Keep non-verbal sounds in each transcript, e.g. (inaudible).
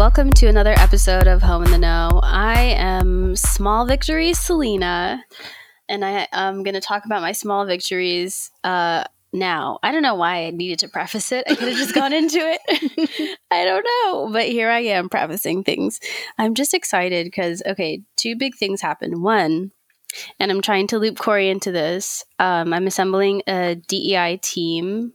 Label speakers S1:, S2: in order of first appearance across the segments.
S1: welcome to another episode of Home in the Know. I am Small Victories Selena, and I am going to talk about my small victories uh, now. I don't know why I needed to preface it. I could have just gone into it. (laughs) I don't know, but here I am prefacing things. I'm just excited because, okay, two big things happened. One, and I'm trying to loop Corey into this. Um, I'm assembling a DEI team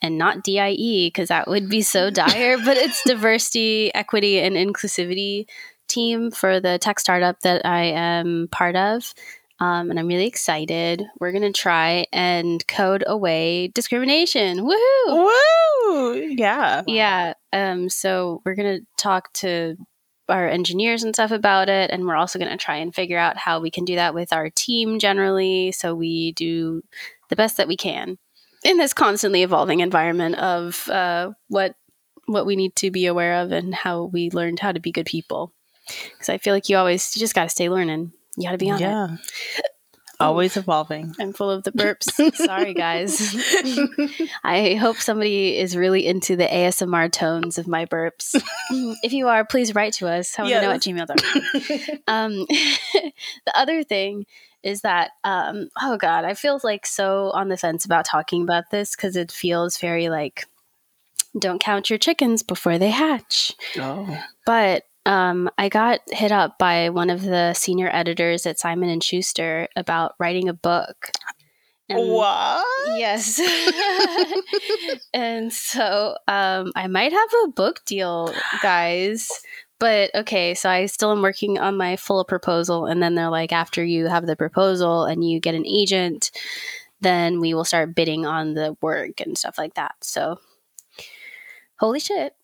S1: and not DIE because that would be so dire, but it's diversity, equity, and inclusivity team for the tech startup that I am part of. Um, and I'm really excited. We're going to try and code away discrimination. Woohoo!
S2: Woo! Yeah.
S1: Yeah. Um, so we're going to talk to our engineers and stuff about it. And we're also going to try and figure out how we can do that with our team generally. So we do the best that we can in this constantly evolving environment of uh, what what we need to be aware of and how we learned how to be good people. Because I feel like you always you just got to stay learning. You got to be on
S2: Yeah.
S1: it.
S2: Always evolving.
S1: I'm full of the (laughs) burps. Sorry, guys. (laughs) I hope somebody is really into the ASMR tones of my burps. (laughs) if you are, please write to us. How
S2: Yes.
S1: know at gmail.com. um, the other thing is that, um, oh God, I feel like so on the fence about talking about this because it feels very like, don't count your chickens before they hatch.
S2: Oh.
S1: But um, I got hit up by one of the senior editors at Simon and Schuster about writing a book. And-
S2: What?
S1: Yes. (laughs) and so um, I might have a book deal, guys. But okay, so I still am working on my full proposal. And then they're like, after you have the proposal and you get an agent, then we will start bidding on the work and stuff like that. So, holy shit.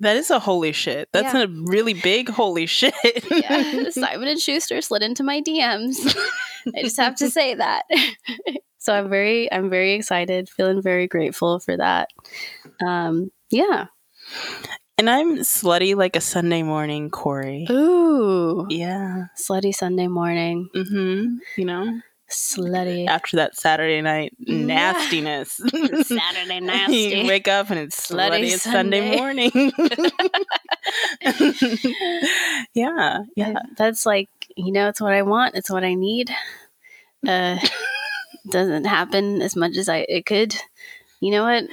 S2: That is a holy shit. That's
S1: Yeah.
S2: a really big holy shit.
S1: Yeah, (laughs) Simon and Schuster slid into my DMs. (laughs) I just have to say that. (laughs) so I'm very, I'm very excited, feeling very grateful for that. Um, yeah.
S2: And I'm slutty like a Sunday morning, Corey.
S1: Ooh,
S2: Yeah.
S1: slutty Sunday morning,
S2: Mm-hmm. You know,
S1: slutty
S2: after that Saturday night nastiness. (laughs)
S1: Saturday (laughs) nasty.
S2: you wake up and it's
S1: Slutty
S2: slutty, it's Sunday,
S1: Sunday.
S2: morning. (laughs) yeah. Yeah.
S1: That's like you know, it's what I want. It's what I need. Uh, doesn't happen as much as I it could. You know what?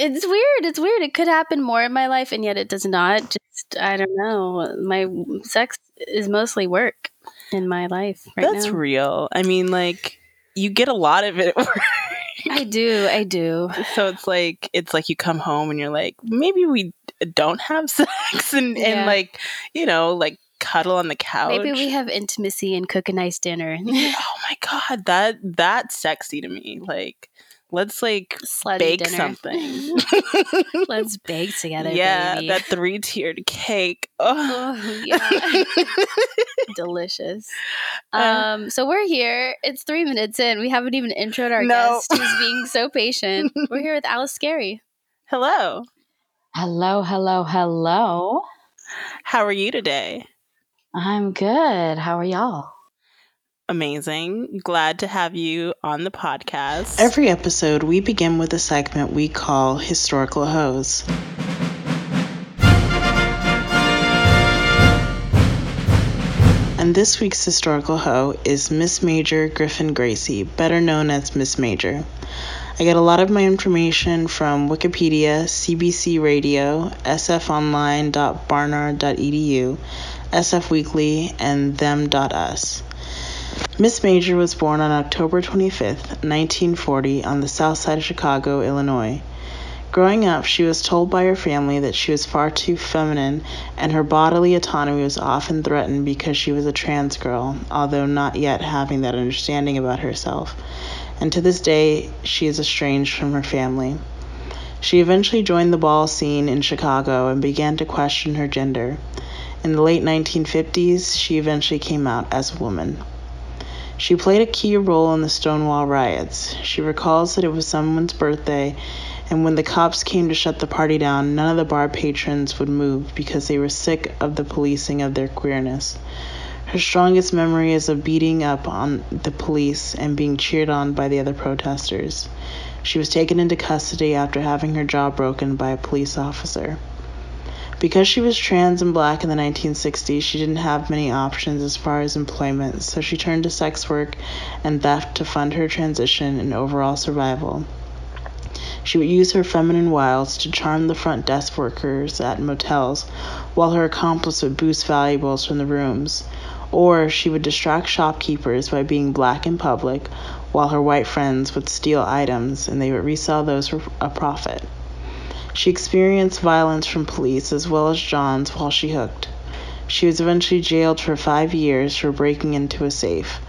S1: It's weird. It's weird. It could happen more in my life, and yet it does not. Just I don't know. My sex is mostly work in my life right
S2: That's
S1: now.
S2: real. I mean, like, you get a lot of it at (laughs) work.
S1: I do. I do.
S2: so it's like it's like you come home and you're like maybe we don't have (laughs) sex and,
S1: Yeah.
S2: and like you know like cuddle on the couch
S1: Maybe we have intimacy and cook a nice dinner. (laughs)
S2: oh my god that that's sexy to me like let's like
S1: Slutty
S2: bake
S1: dinner.
S2: something (laughs)
S1: Let's (laughs) bake together,
S2: yeah
S1: baby.
S2: that three tiered cake (laughs) oh.
S1: Yeah. delicious.
S2: Uh,
S1: Um, so we're here. It's three minutes in. We haven't even introed our
S2: No.
S1: guest, who's being so patient. We're here with Alice Scary.
S2: hello
S3: Hello, hello, hello.
S2: how are you today
S3: I'm good. How are y'all?
S2: Amazing glad to have you on the podcast
S4: Every episode, we begin with a segment we call Historical Hoes. And this week's historical hoe is Miss Major Griffin Gracy, better known as Miss Major. I get a lot of my information from Wikipedia, CBC Radio, sfonline.barnard.edu, SF Weekly, and them.us. Miss Major was born on October 25th, 1940, on the south side of Chicago, Illinois. Growing up, she was told by her family that she was far too feminine and her bodily autonomy was often threatened because she was a trans girl, although not yet having that understanding about herself. And to this day, she is estranged from her family. She eventually joined the ball scene in Chicago and began to question her gender. In the late 1950s, she eventually came out as a woman. She played a key role in the Stonewall riots. She recalls that it was someone's birthday, and when the cops came to shut the party down, none of the bar patrons would move because they were sick of the policing of their queerness. Her strongest memory is of beating up on the police and being cheered on by the other protesters. She was taken into custody after having her jaw broken by a police officer. Because she was trans and black in the 1960s, she didn't have many options as far as employment, so she turned to sex work and theft to fund her transition and overall survival. She would use her feminine wiles to charm the front desk workers at motels, while her accomplice would boost valuables from the rooms. Or she would distract shopkeepers by being black in public, while her white friends would steal items and they would resell those for a profit. She experienced violence from police as well as John's while she hooked. She was eventually jailed for five years for breaking into a safe.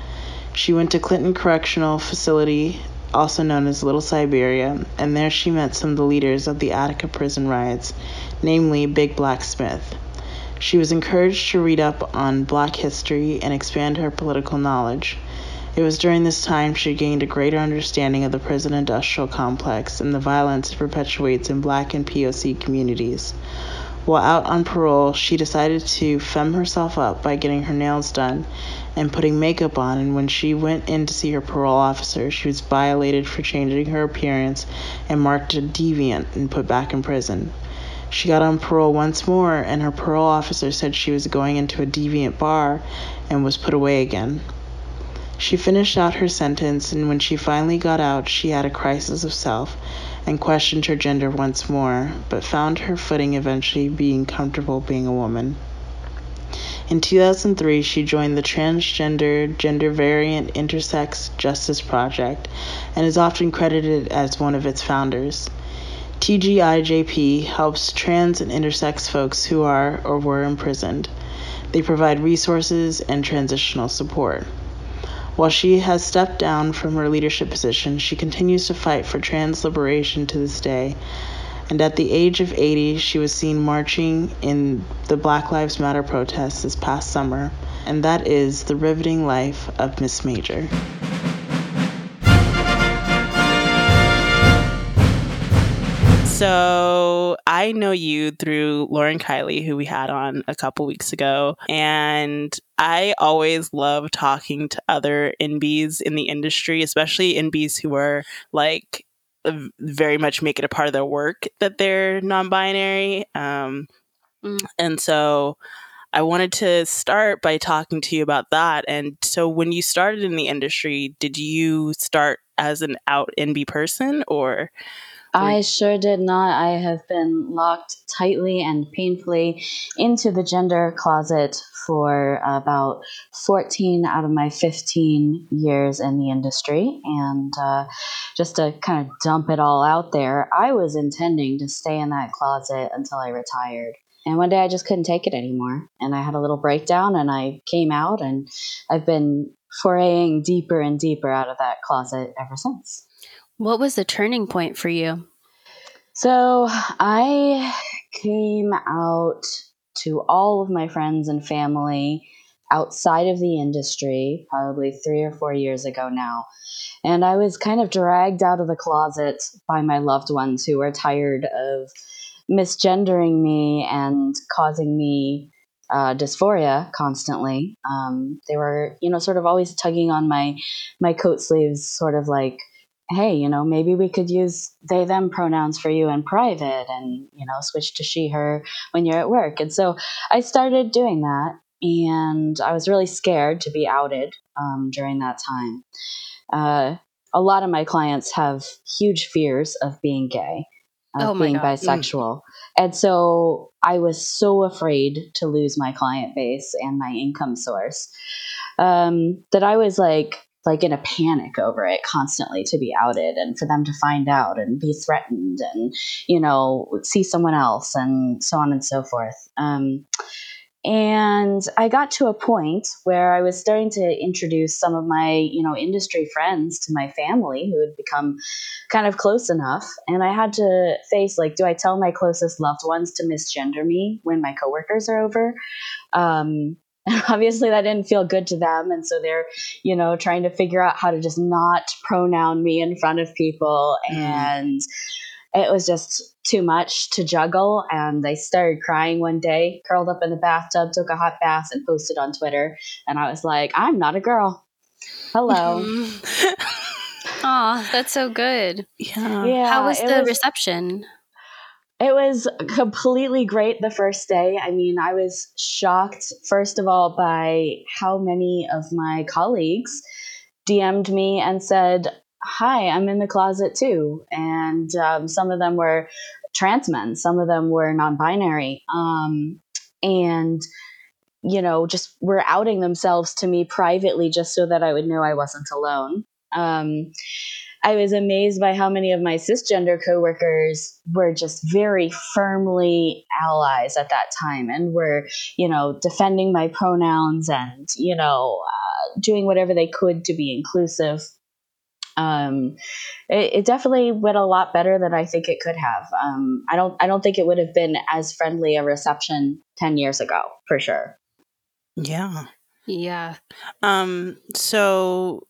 S4: She went to Clinton Correctional Facility, also known as Little Siberia, and there she met some of the leaders of the Attica prison riots, namely Big Black Smith. She was encouraged to read up on black history and expand her political knowledge. It was during this time she gained a greater understanding of the prison industrial complex and the violence it perpetuates in black and POC communities. While out on parole, she decided to fem herself up by getting her nails done and putting makeup on, and when she went in to see her parole officer, she was violated for changing her appearance and marked a deviant and put back in prison. She got on parole once more, and her parole officer said she was going into a deviant bar and was put away again. She finished out her sentence, and when she finally got out, she had a crisis of self and questioned her gender once more, but found her footing eventually being comfortable being a woman. In 2003, she joined the Transgender Gender Variant Intersex Justice Project and is often credited as one of its founders. TGIJP helps trans and intersex folks who are or were imprisoned. They provide resources and transitional support. While she has stepped down from her leadership position, she continues to fight for trans liberation to this day. And at the age of 80, she was seen marching in the Black Lives Matter protests this past summer. And that is the riveting life of Miss Major.
S2: So I know you through Lauren Kiley, who we had on a couple weeks ago. And I always love talking to other NBs in the industry, especially NBs who are like very much make it a part of their work that they're non binary. Um, mm. And so I wanted to start by talking to you about that. And so when you started in the industry, did you start as an out NB person or?
S3: I sure did not. I have been locked tightly and painfully into the gender closet for about 14 out of my 15 years in the industry. And uh, just to kind of dump it all out there, I was intending to stay in that closet until I retired. And one day I just couldn't take it anymore. And I had a little breakdown and I came out, and I've been foraying deeper and deeper out of that closet ever since.
S1: What was the turning point for you?
S3: So I came out to all of my friends and family outside of the industry probably three or four years ago now. And I was kind of dragged out of the closet by my loved ones who were tired of misgendering me and causing me uh, dysphoria constantly. Um, they were, you know, sort of always tugging on my my coat sleeves, sort of like, hey, you know, maybe we could use they them pronouns for you in private and, you know, switch to she her when you're at work. And so I started doing that and I was really scared to be outed um, during that time. Uh, a lot of my clients have huge fears of being gay, of oh being God. Mm. bisexual. Mm. And so I was so afraid to lose my client base and my income source um, that I was like, like in a panic over it constantly to be outed and for them to find out and be threatened and you know see someone else and so on and so forth. Um, and i got to a point where i was starting to introduce some of my you know industry friends to my family who had become kind of close enough. And i had to face like do i tell my closest loved ones to misgender me when my coworkers are over? Um, and (laughs) obviously that didn't feel good to them and so they're you know trying to figure out how to just not pronoun me in front of people mm. and it was just too much to juggle and they started crying one day curled up in the bathtub took a hot bath and posted on twitter and i was like i'm not a girl hello (laughs)
S1: Oh, that's so good.
S2: Yeah.
S3: yeah
S1: How was the was, reception?
S3: It was completely great the first day. I mean, I was shocked, first of all, by how many of my colleagues DM'd me and said, Hi, I'm in the closet too. And um, some of them were trans men, some of them were non binary. Um, and, you know, just were outing themselves to me privately just so that I would know I wasn't alone. Um, I was amazed by how many of my cisgender coworkers were just very firmly allies at that time and were, you know, defending my pronouns and, you know, uh, doing whatever they could to be inclusive. Um, it, it, definitely went a lot better than I think it could have. Um, I don't, I don't think it would have been as friendly a reception ten years ago, for sure.
S2: Yeah.
S1: Yeah.
S2: Um. So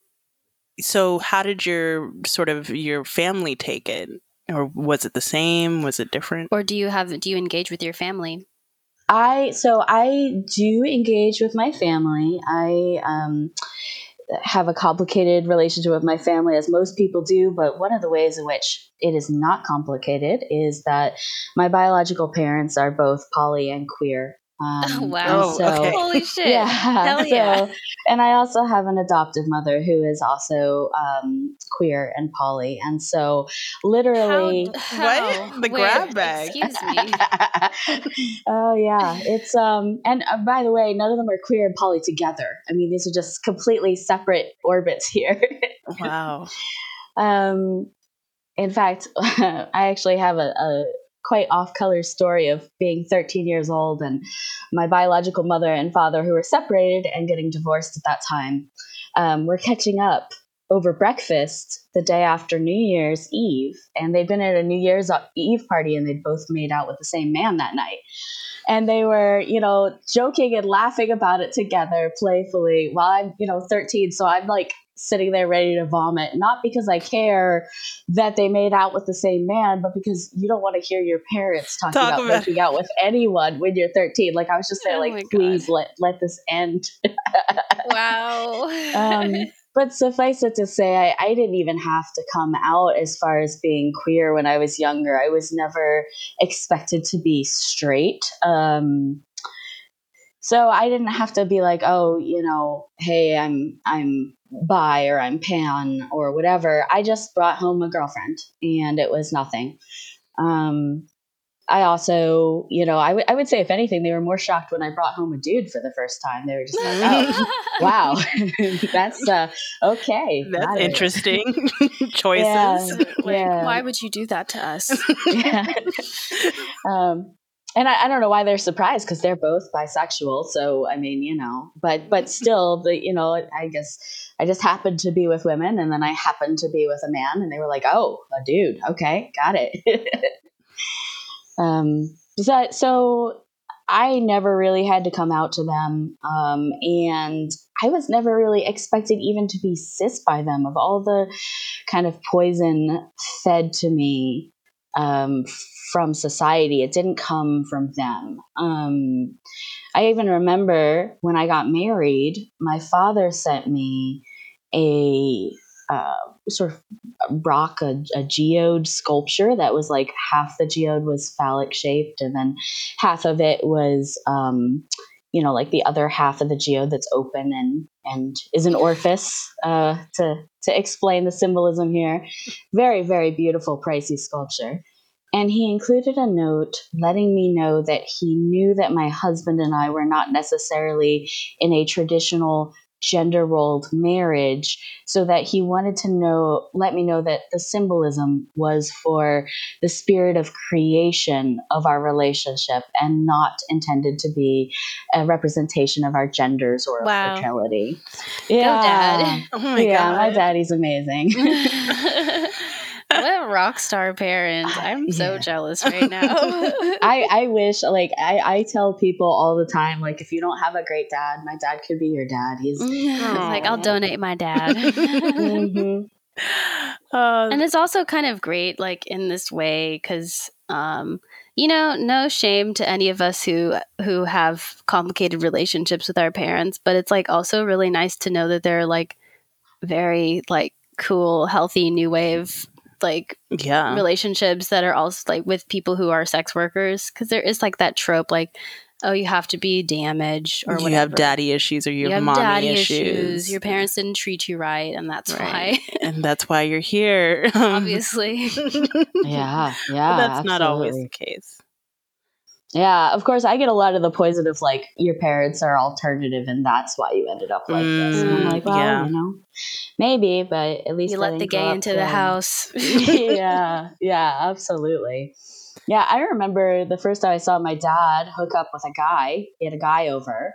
S2: so how did your sort of your family take it? Or was it the same? Was it different?
S1: Or do you have do you engage with your family?
S3: I so i do engage with my family. I um have a complicated relationship with my family as most people do but one of the ways in which it is not complicated is that my biological parents are both poly and queer
S1: um, oh, (laughs) wow. So, okay. Holy (laughs) shit.
S3: Yeah. Hell yeah. So, and I also have an adoptive mother who is also um, queer and poly. And so literally.
S2: How, (laughs) how? What? The Wait, grab bag.
S1: Excuse me.
S3: oh, yeah. It's, um, and uh, by the way, none of them are queer and poly together. I mean, these are just completely separate orbits here.
S2: wow.
S3: Um, in fact, I actually have a, a quite off color story of being 13 years old and my biological mother and father, who were separated and getting divorced at that time, um, were catching up over breakfast the day after New Year's Eve. And they'd been at a New Year's Eve party and they'd both made out with the same man that night. And they were, you know, joking and laughing about it together playfully while I'm, you know, 13. So I'm like sitting there ready to vomit, not because I care that they made out with the same man, but because you don't want to hear your parents talking Talk about, about making out with anyone when you're 13. Like I was just there, oh like, please God. let let this end. (laughs)
S1: wow.
S3: um, but suffice it to say, I, I didn't even have to come out as far as being queer when I was younger. I was never expected to be straight. Um, so I didn't have to be like, oh, you know, hey, I'm I'm bi or I'm pan or whatever. I just brought home a girlfriend and it was nothing. Um, I also, you know, I, w- I would say, if anything, they were more shocked when I brought home a dude for the first time. They were just like, oh, (laughs) wow, (laughs) that's uh, okay.
S2: That's interesting (laughs) choices.
S1: Yeah, like, yeah. why would you do that to us? yeah.
S3: Um, and I, I, don't know why they're surprised because they're both bisexual. So I mean, you know, but but still, the you know, I guess I just happened to be with women, and then I happened to be with a man, and they were like, "Oh, a dude, okay, got it." (laughs) um, so, so I never really had to come out to them, um, and I was never really expected even to be cis by them. Of all the kind of poison fed to me um, from society. It didn't come from them. Um, I even remember when I got married, my father sent me a uh, sort of rock, a, a, geode sculpture that was like half the geode was phallic shaped, and then half of it was, um, you know, like the other half of the geode that's open and and is an orifice. Uh, to to explain the symbolism here, very very beautiful, pricey sculpture. And he included a note letting me know that he knew that my husband and I were not necessarily in a traditional gender rolled marriage so that he wanted to know let me know that the symbolism was for the spirit of creation of our relationship and not intended to be a representation of our genders or wow. fertility
S1: yeah Go, dad. (laughs)
S3: Oh my yeah God. my daddy's amazing
S1: what (laughs) (laughs) a rock star parent. I'm so jealous right now. (laughs) (laughs)
S3: I, I wish, like, I, I tell people all the time, like, if you don't have a great dad, my dad could be your dad. He's (laughs)
S1: like, I'll donate my dad. mm-hmm. uh, and it's also kind of great, like, in this way, because, um, you know, no shame to any of us who who have complicated relationships with our parents, but it's like also really nice to know that they're like very like cool, healthy new wave like
S2: Yeah.
S1: relationships that are also like with people who are sex workers because there is like that trope like oh you have to be damaged or
S2: you have daddy issues or you,
S1: you
S2: have,
S1: have
S2: mommy issues.
S1: issues. your parents didn't treat you right and that's
S2: Right.
S1: why
S2: and that's why you're (laughs) here. (laughs)
S1: obviously (laughs)
S3: Yeah,
S2: But
S3: yeah.
S2: that's not always the case.
S3: Yeah, of course, I get a lot of the poison of like your parents are alternative, and that's why you ended up like this. And I'm
S2: Mm,
S3: like, well,
S2: yeah.
S3: you know, maybe, but at least
S1: you
S3: I
S1: let the gay
S3: up
S1: into the house (laughs)
S3: yeah, yeah, absolutely. Yeah, I remember the first time I saw my dad hook up with a guy. He had a guy over,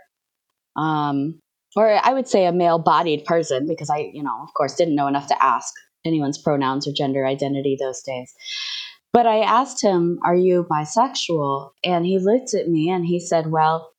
S3: um, or I would say a male-bodied person because I, you know, of course, didn't know enough to ask anyone's pronouns or gender identity those days. But I asked him, "Are you bisexual?" And he looked at me and he said, "Well,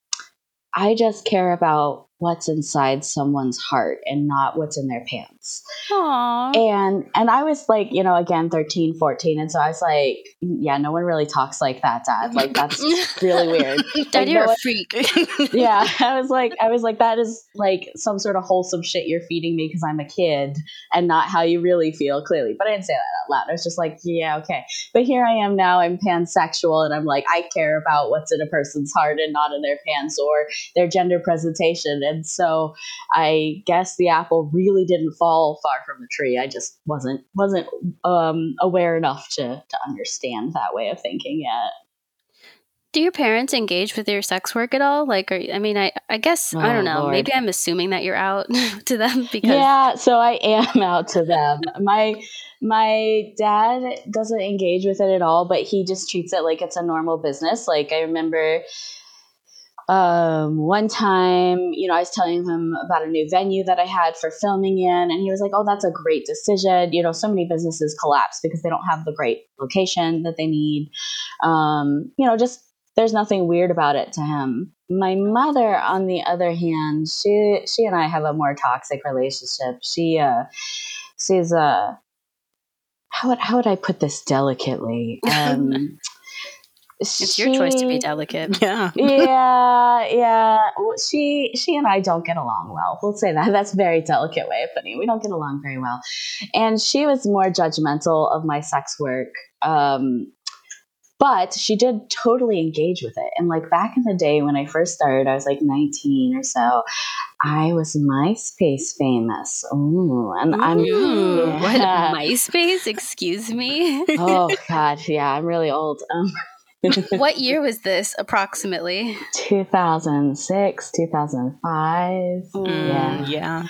S3: I just care about what's inside someone's heart and not what's in their pants."
S1: Aww.
S3: and and i was like you know again 13 14 and so i was like yeah no one really talks like that dad. Like that's (laughs) really weird. (laughs)
S1: Dad,
S3: Like,
S1: you're
S3: no
S1: a freak. (laughs)
S3: yeah i was like i was like that is like some sort of wholesome shit you're feeding me because i'm a kid and not how you really feel clearly. But i didn't say that out loud. I was just like yeah okay. But here i am now. I'm pansexual and i'm like i care about what's in a person's heart and not in their pants or their gender presentation and so i guess the apple really didn't fall far from the tree i just wasn't wasn't um aware enough to to understand that way of thinking yet
S1: Do your parents engage with your sex work at all? Like, are, I mean, I, I guess I
S3: Oh,
S1: don't know.
S3: Lord.
S1: Maybe I'm assuming that you're out (laughs) to them because
S3: yeah so i am (laughs) out to them my my dad doesn't engage with it at all but he just treats it like it's a normal business like i remember um one time you know i was telling him about a new venue that i had for filming in and he was like oh that's a great decision you know so many businesses collapse because they don't have the great location that they need um you know just there's nothing weird about it to him. My mother, on the other hand, she she and I have a more toxic relationship. She uh she's uh how would how would I put this delicately? (laughs) Um
S1: it's your choice to be delicate. (laughs)
S2: yeah.
S3: yeah, yeah. Well, She she and I don't get along well. We'll say that. That's a very delicate way of putting it. We don't get along very well. And she was more judgmental of my sex work. Um, but she did totally engage with it. And like back in the day when I first started, I was like 19 or so. I was MySpace famous. Ooh, and I'm
S1: Ooh,
S3: Yeah.
S1: what (laughs) MySpace? Excuse me.
S3: oh (laughs) god, yeah, I'm really old. Um,
S1: what year was this approximately?
S3: 2006, 2005.
S2: Mm, yeah.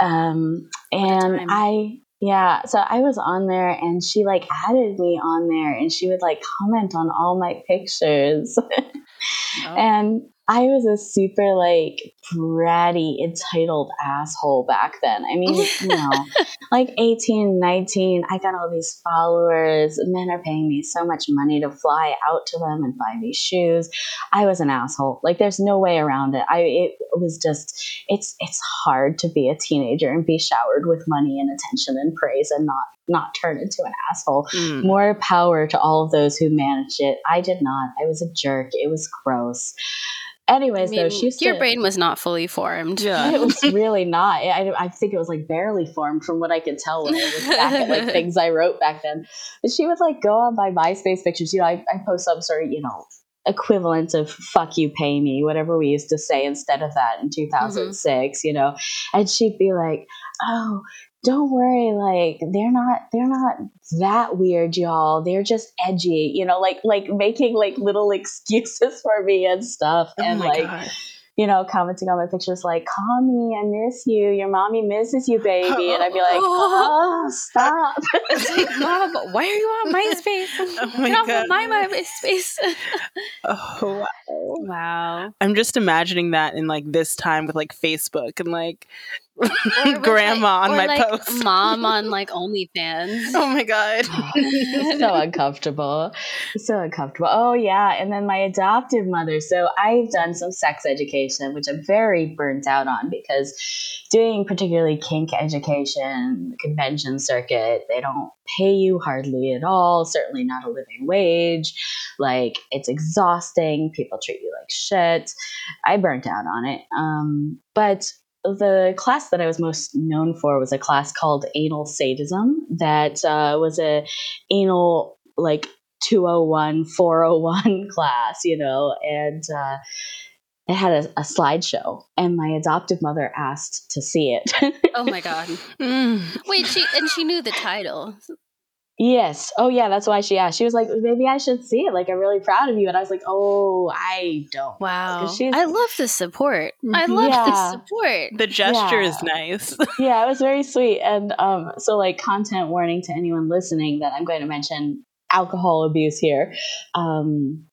S3: Um, and. I, yeah, so I was on there and she like added me on there and she would like comment on all my pictures. (laughs)
S1: Oh.
S3: and I was a super like bratty, entitled asshole back then. I mean, you know, (laughs) like 18, 19, I got all these followers. Men are paying me so much money to fly out to them and buy these shoes. I was an asshole. Like there's no way around it. I it was just it's it's hard to be a teenager and be showered with money and attention and praise and not not turn into an asshole.
S2: Mm.
S3: More power to all of those who managed it. I did not. I was a jerk. It was gross.
S1: I
S3: Anyways,
S1: mean,
S3: though, she used
S1: your brain was not fully formed.
S2: Yeah. (laughs)
S3: it was really not. I, I think it was like barely formed from what I can tell when I look back at like (laughs) things I wrote back then. But she would like go on my MySpace pictures. You know, I, I post some sort of, you know, equivalent of fuck you, pay me, whatever we used to say instead of that in 2006, mm-hmm. you know. And she'd be like, oh, don't worry, like they're not they're not that weird, y'all. They're just edgy, you know, like like making like little excuses (laughs) for me and stuff.
S2: Oh
S3: and like
S2: God.
S3: you know, commenting on my pictures like, call me, I miss you. Your mommy misses you, baby. And I'd be like, (laughs) oh, stop. (laughs)
S1: Like, Mom, why are you on MySpace?
S2: Oh my
S1: Get off
S2: God.
S1: of my MySpace.
S2: Oh, wow.
S1: wow.
S2: I'm just imagining that in like this time with like Facebook and like
S1: Or with,
S2: grandma
S1: like-
S2: on
S1: or,
S2: my
S1: like,
S2: post.
S1: Mom on like OnlyFans. (laughs)
S2: Oh my god. (laughs)
S3: so uncomfortable. So uncomfortable. Oh, yeah. And then my adoptive mother. So I've done some sex education, which I'm very burnt out on because doing particularly kink education, convention circuit, they don't pay you hardly at all, certainly not a living wage. Like, it's exhausting. People treat you like shit. I burnt out on it. Um, but the class that I was most known for was a class called Anal Sadism that uh, was a anal like 201 401 (laughs) class you know and uh, it had a, a slideshow and my adoptive mother asked to see it (laughs)
S1: Oh my god.
S2: Mm.
S1: Wait, she and she knew the title.
S3: Yes oh yeah that's why she asked she was like maybe i should see it like i'm really proud of you and i was like oh i don't
S1: Wow.
S3: she's-
S1: I love the support. I
S2: Mhm.
S1: love
S3: Yeah.
S1: the support.
S2: The gesture is nice. (laughs)
S3: yeah, it was very sweet. And um, so, like, content warning to anyone listening that I'm going to mention alcohol abuse here. Um,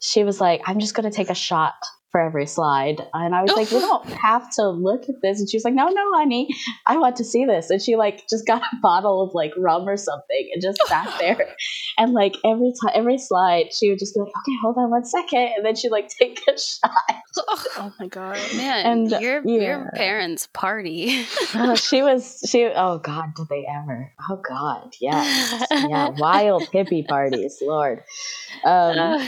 S3: she was like, I'm just going to take a shot for every slide. And I was like, we (laughs) don't have to look at this. And she was like, no, no, honey, I want to see this. And she, like, just got a bottle of, like, rum or something and just sat (laughs) there. And, like, every time, every slide, she would just be like, okay, hold on one second. And then she'd, like, take a shot.
S2: oh my god.
S1: Man,
S3: And,
S1: your
S3: yeah.
S1: your parents party.
S3: Oh, she was she oh god did they ever oh god yes (laughs) yeah wild hippie parties lord um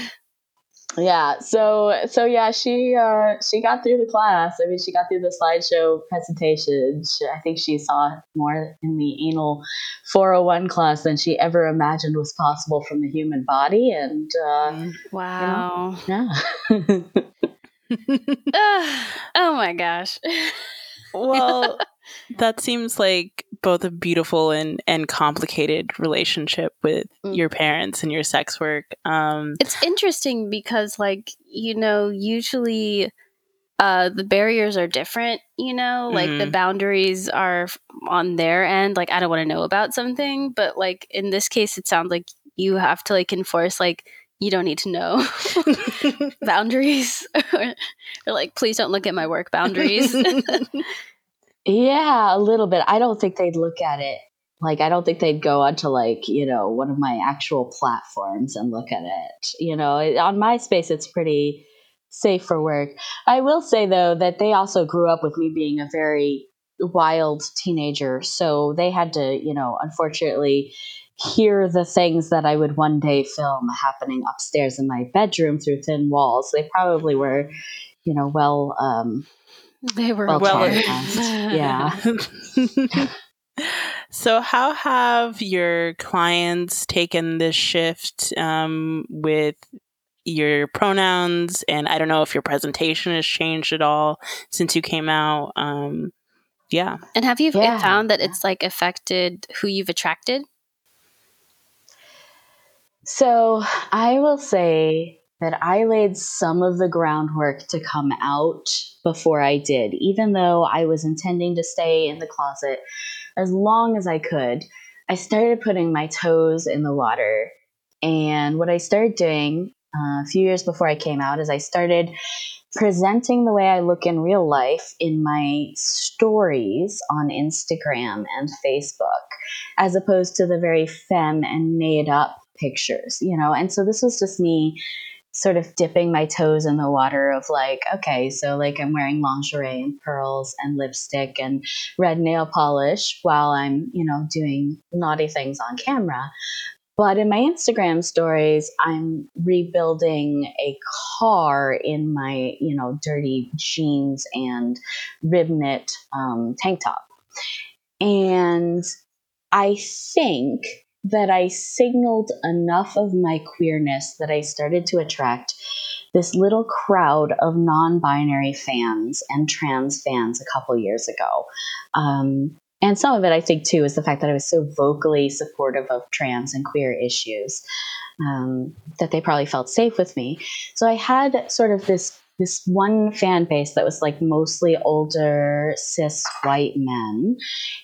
S3: yeah so so yeah she uh she got through the class i mean she got through the slideshow presentation she, i think she saw more in the anal 401 class than she ever imagined was possible from the human body and uh
S2: Mm.
S1: wow.
S3: yeah (laughs) (laughs)
S1: Ugh. oh my gosh. (laughs)
S2: well, that seems like both a beautiful and and complicated relationship with
S3: Mm.
S2: your parents and your sex work. Um,
S1: It's interesting because, like, you know, usually uh, the barriers are different, you know, like the
S2: Mhm.
S1: boundaries are on their end. Like, I don't want to know about something, but like in this case, it sounds like you have to like enforce, like, you don't need to know (laughs) (laughs) boundaries (laughs) or, or like, please don't look at my work boundaries.
S3: Yeah, a little bit. I don't think they'd look at it. Like, I don't think they'd go onto, like, you know, one of my actual platforms and look at it. You know, on MySpace, it's pretty safe for work. I will say, though, that they also grew up with me being a very wild teenager. So they had to, you know, unfortunately hear the things that I would one day film happening upstairs in my bedroom through thin walls. They probably were, you know, well, um,
S1: they were
S3: Well,
S2: well,
S1: aware.
S3: traumatized. Yeah. (laughs)
S2: so, how have your clients taken this shift um, with your pronouns? And I don't know if your presentation has changed at all since you came out. Um, yeah.
S1: And have you
S3: Yeah.
S1: found that it's like affected who you've attracted?
S3: So I will say that I laid some of the groundwork to come out before I did, even though I was intending to stay in the closet as long as I could. I started putting my toes in the water. And what I started doing uh, a few years before I came out is I started presenting the way I look in real life in my stories on Instagram and Facebook, as opposed to the very femme and made up pictures, you know? And so this was just me sort of dipping my toes in the water of like, okay, so like I'm wearing lingerie and pearls and lipstick and red nail polish while I'm, you know, doing naughty things on camera. But in my Instagram stories, I'm rebuilding a car in my, you know, dirty jeans and rib knit um, tank top. And I think that I signaled enough of my queerness that I started to attract this little crowd of non binary fans and trans fans a couple years ago. Um, and some of it, I think, too, is the fact that I was so vocally supportive of trans and queer issues um, that they probably felt safe with me. So I had sort of this this one fan base that was like mostly older cis white men.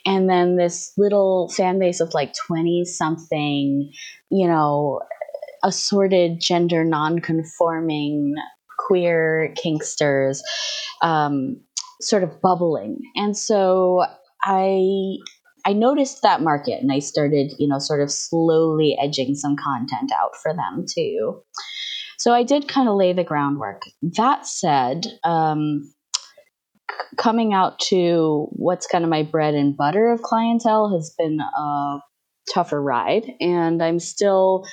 S3: And then this little fan base of like 20 something you know assorted gender non-conforming queer kinksters um, sort of bubbling. And so i i noticed that market and i started you know sort of slowly edging some content out for them too so I did kind of lay the groundwork. That said, um, c- coming out to what's kind of my bread and butter of clientele has been a tougher ride. And I'm still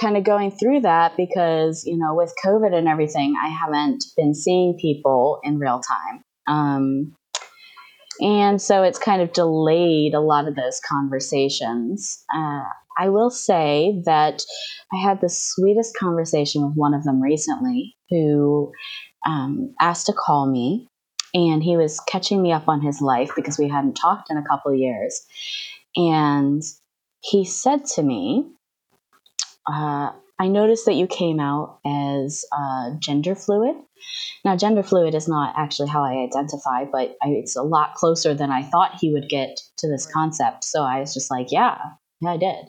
S3: kind of going through that because, you know, with COVID and everything, I haven't been seeing people in real time. Um, and so it's kind of delayed a lot of those conversations. Uh, I will say that I had the sweetest conversation with one of them recently who um, asked to call me and he was catching me up on his life because we hadn't talked in a couple years. And he said to me, uh, I noticed that you came out as uh, gender fluid. Now, gender fluid is not actually how I identify, but I, it's a lot closer than I thought he would get to this concept. So I was just like, yeah, yeah, I did.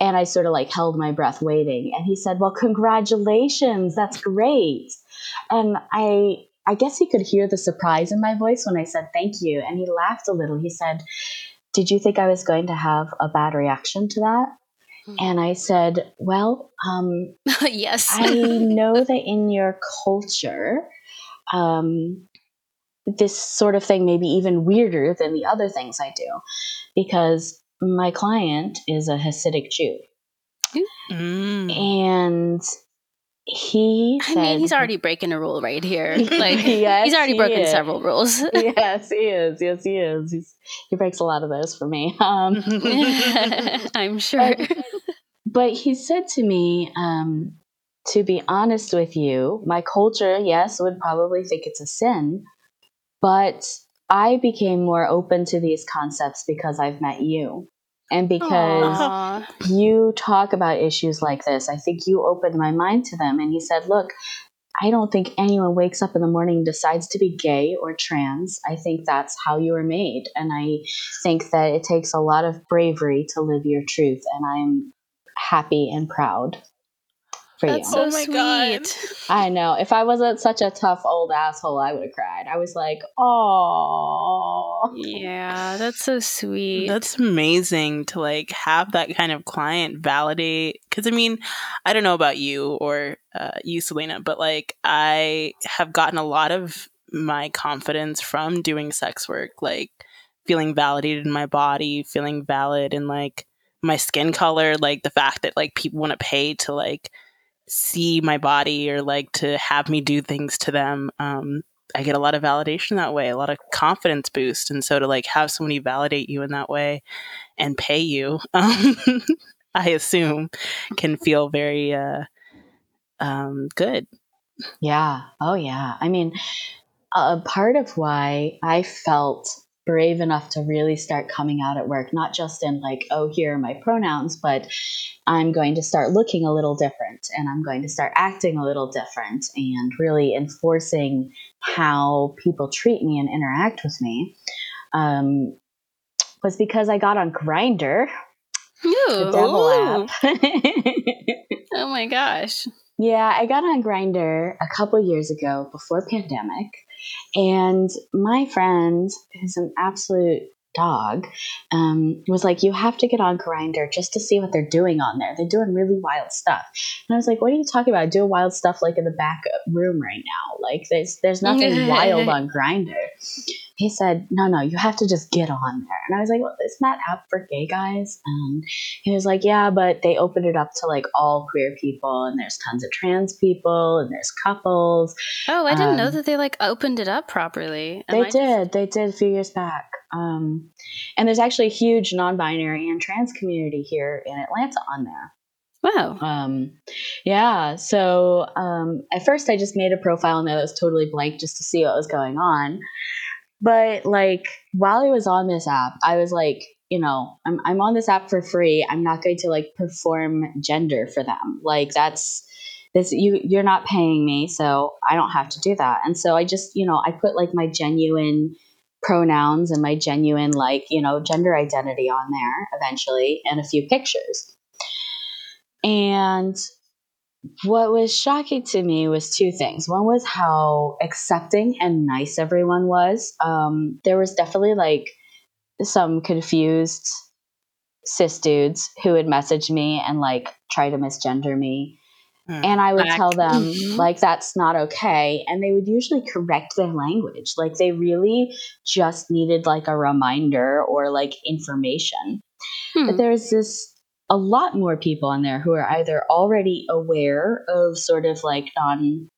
S3: And I sort of like held my breath waiting. And he said, Well, congratulations. That's great. And I I guess he could hear the surprise in my voice when I said thank you. And he laughed a little. He said, Did you think I was going to have a bad reaction to that? Hmm. And I said, Well, um, (laughs)
S1: yes.
S3: I know that in your culture, um, this sort of thing may be even weirder than the other things I do because my client is a Hasidic Jew. Mm. And he
S1: I mean, he's already breaking a rule right here. (laughs) Like (laughs) yes, he's already broken several rules. (laughs)
S3: yes, he is. Yes, he is. He's, he breaks a lot of those for me. Um,
S1: I'm sure.
S3: But, but, he said to me, um, to be honest with you, my culture, yes, would probably think it's a sin, but I became more open to these concepts because I've met you. And because Aww. you talk about issues like this, I think you opened my mind to them. And he said, Look, I don't think anyone wakes up in the morning and decides to be gay or trans. I think that's how you were made. And I think that it takes a lot of bravery to live your truth. And I'm happy and proud
S1: for That's you. So oh my sweet. god!
S3: I know. If I wasn't such a tough old asshole, I would have cried. I was like, "Oh,
S1: yeah, that's so sweet."
S2: That's amazing to like have that kind of client validate. Because I mean, I don't know about you or uh, you, Selena, but like I have gotten a lot of my confidence from doing sex work, like feeling validated in my body, feeling valid in like my skin color, like the fact that like people want to pay to like see my body or like to have me do things to them um, i get a lot of validation that way a lot of confidence boost. And so to like have somebody validate you in that way and pay you (laughs) um, i assume can feel very uh, um, good.
S3: Yeah. Oh yeah. I mean a part of why i felt brave enough to really start coming out at work, not just in like, oh, here are my pronouns, but I'm going to start looking a little different and I'm going to start acting a little different and really enforcing how people treat me and interact with me um, was because I got on Grindr. The devil app. (laughs)
S1: oh my gosh.
S3: Yeah, I got on Grindr a couple years ago before pandemic. And my friend, who's an absolute dog, um, was like, You have to get on Grindr just to see what they're doing on there. They're doing really wild stuff. And I was like, What are you talking about? Doing wild stuff like in the back room right now. Like there's there's nothing (laughs) wild on Grindr he said, no, no, you have to just get on there. And I was like, well, isn't that app for gay guys? And he was like, yeah, but they opened it up to like all queer people and there's tons of trans people and there's couples.
S1: Oh, I didn't um, know that they like opened it up properly.
S3: Am they I did. Just- they did a few years back. Um, and there's actually a huge non-binary and trans community here in Atlanta on there.
S1: Wow.
S3: Um, yeah. So um, at first, I just made a profile and that was totally blank just to see what was going on. But like while I was on this app, I was like, you know, I'm I'm on this app for free. I'm not going to like perform gender for them. Like that's this you you're not paying me, so I don't have to do that. And so I just, you know, I put like my genuine pronouns and my genuine like, you know, gender identity on there eventually and a few pictures. And what was shocking to me was two things. One was how accepting and nice everyone was. Um, there was definitely like some confused cis dudes who would message me and like try to misgender me. Mm, and I would back. tell them, mm-hmm. like, that's not okay. And they would usually correct their language. Like, they really just needed, like, a reminder or, like, information. Hmm. But there's this a lot more people on there who are either already aware of sort of like non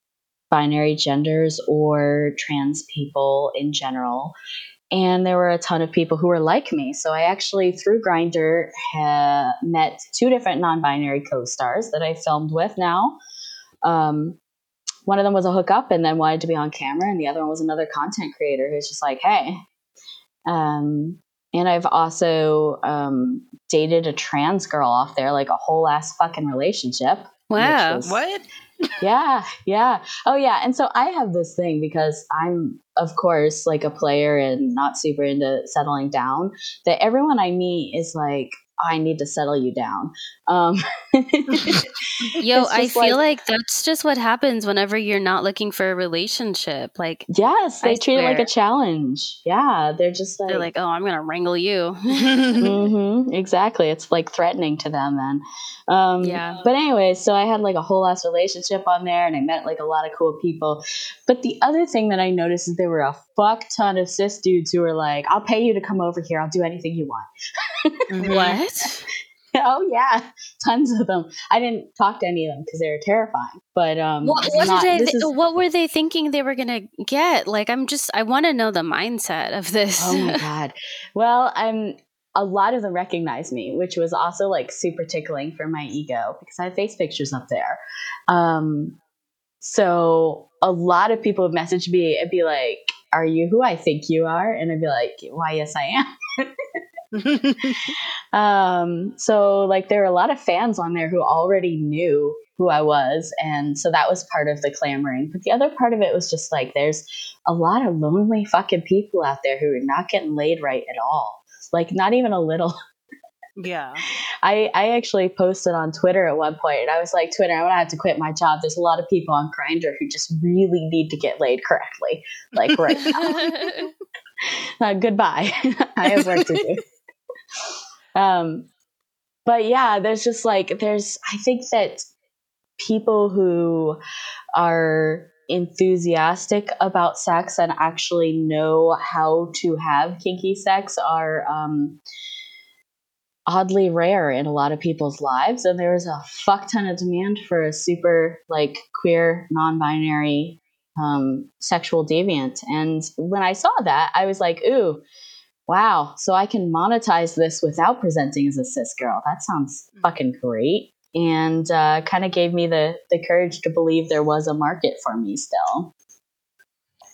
S3: binary genders or trans people in general and there were a ton of people who were like me. So I actually, through Grindr, ha- met two different non-binary co-stars that I filmed with now. Um, one of them was a hookup and then wanted to be on camera, and the other one was another content creator who's just like, "Hey." Um, and I've also um, dated a trans girl off there, like a whole ass fucking relationship.
S1: Wow.
S3: was-
S2: What? (laughs)
S3: yeah, yeah. Oh, yeah. And so I have this thing because I'm, of course, like a player and not super into settling down, that everyone I meet is like, I need to settle you down. Um, (laughs)
S1: Yo, I feel like, that's just what happens whenever you're not looking for a relationship. Like
S3: yes, they
S1: I
S3: treat it like a challenge. Yeah, they're just like,
S1: they're like, "Oh, I'm gonna wrangle you."
S3: hmm (laughs) exactly. It's like threatening to them then. Um,
S1: Yeah.
S3: But anyway, so I had like a whole ass relationship on there and I met like a lot of cool people. But the other thing that I noticed is there were a fuck ton of cis dudes who were like, I'll pay you to come over here. I'll do anything you want. (laughs)
S2: Mhm.
S1: what? (laughs)
S3: oh, yeah. Tons of them. I didn't talk to any of them because they were terrifying. But um,
S1: What, what
S3: not-
S1: they?
S3: is-
S1: what were they thinking they were gonna get? Like, I'm just. I want to know the mindset of this.
S3: Oh my (laughs) god. Well, I'm a lot of them recognize me, which was also like super tickling for my ego because I have face pictures up there. Um, so a lot of people have messaged me and be like, "Are you who I think you are?" And I'd be like, "Why, yes, I am." (laughs) (laughs) Um, so like there were a lot of fans on there who already knew who I was, and so that was part of the clamoring. But the other part of it was just like there's a lot of lonely fucking people out there who are not getting laid right at all. Like not even a little. (laughs)
S2: yeah.
S3: I I actually posted on Twitter at one point, and I was like, Twitter, I'm gonna have to quit my job. There's a lot of people on Grindr who just really need to get laid correctly, like right (laughs) now. uh, goodbye. I have work to do. Um, but yeah, there's just like there's. I think that people who are enthusiastic about sex and actually know how to have kinky sex are um, oddly rare in a lot of people's lives, and there's a fuck ton of demand for a super like queer, non-binary um, sexual deviant. And when I saw that, I was like, ooh, wow. So I can monetize this without presenting as a cis girl. That sounds fucking great. And uh, kind of gave me the, the courage to believe there was a market for me still.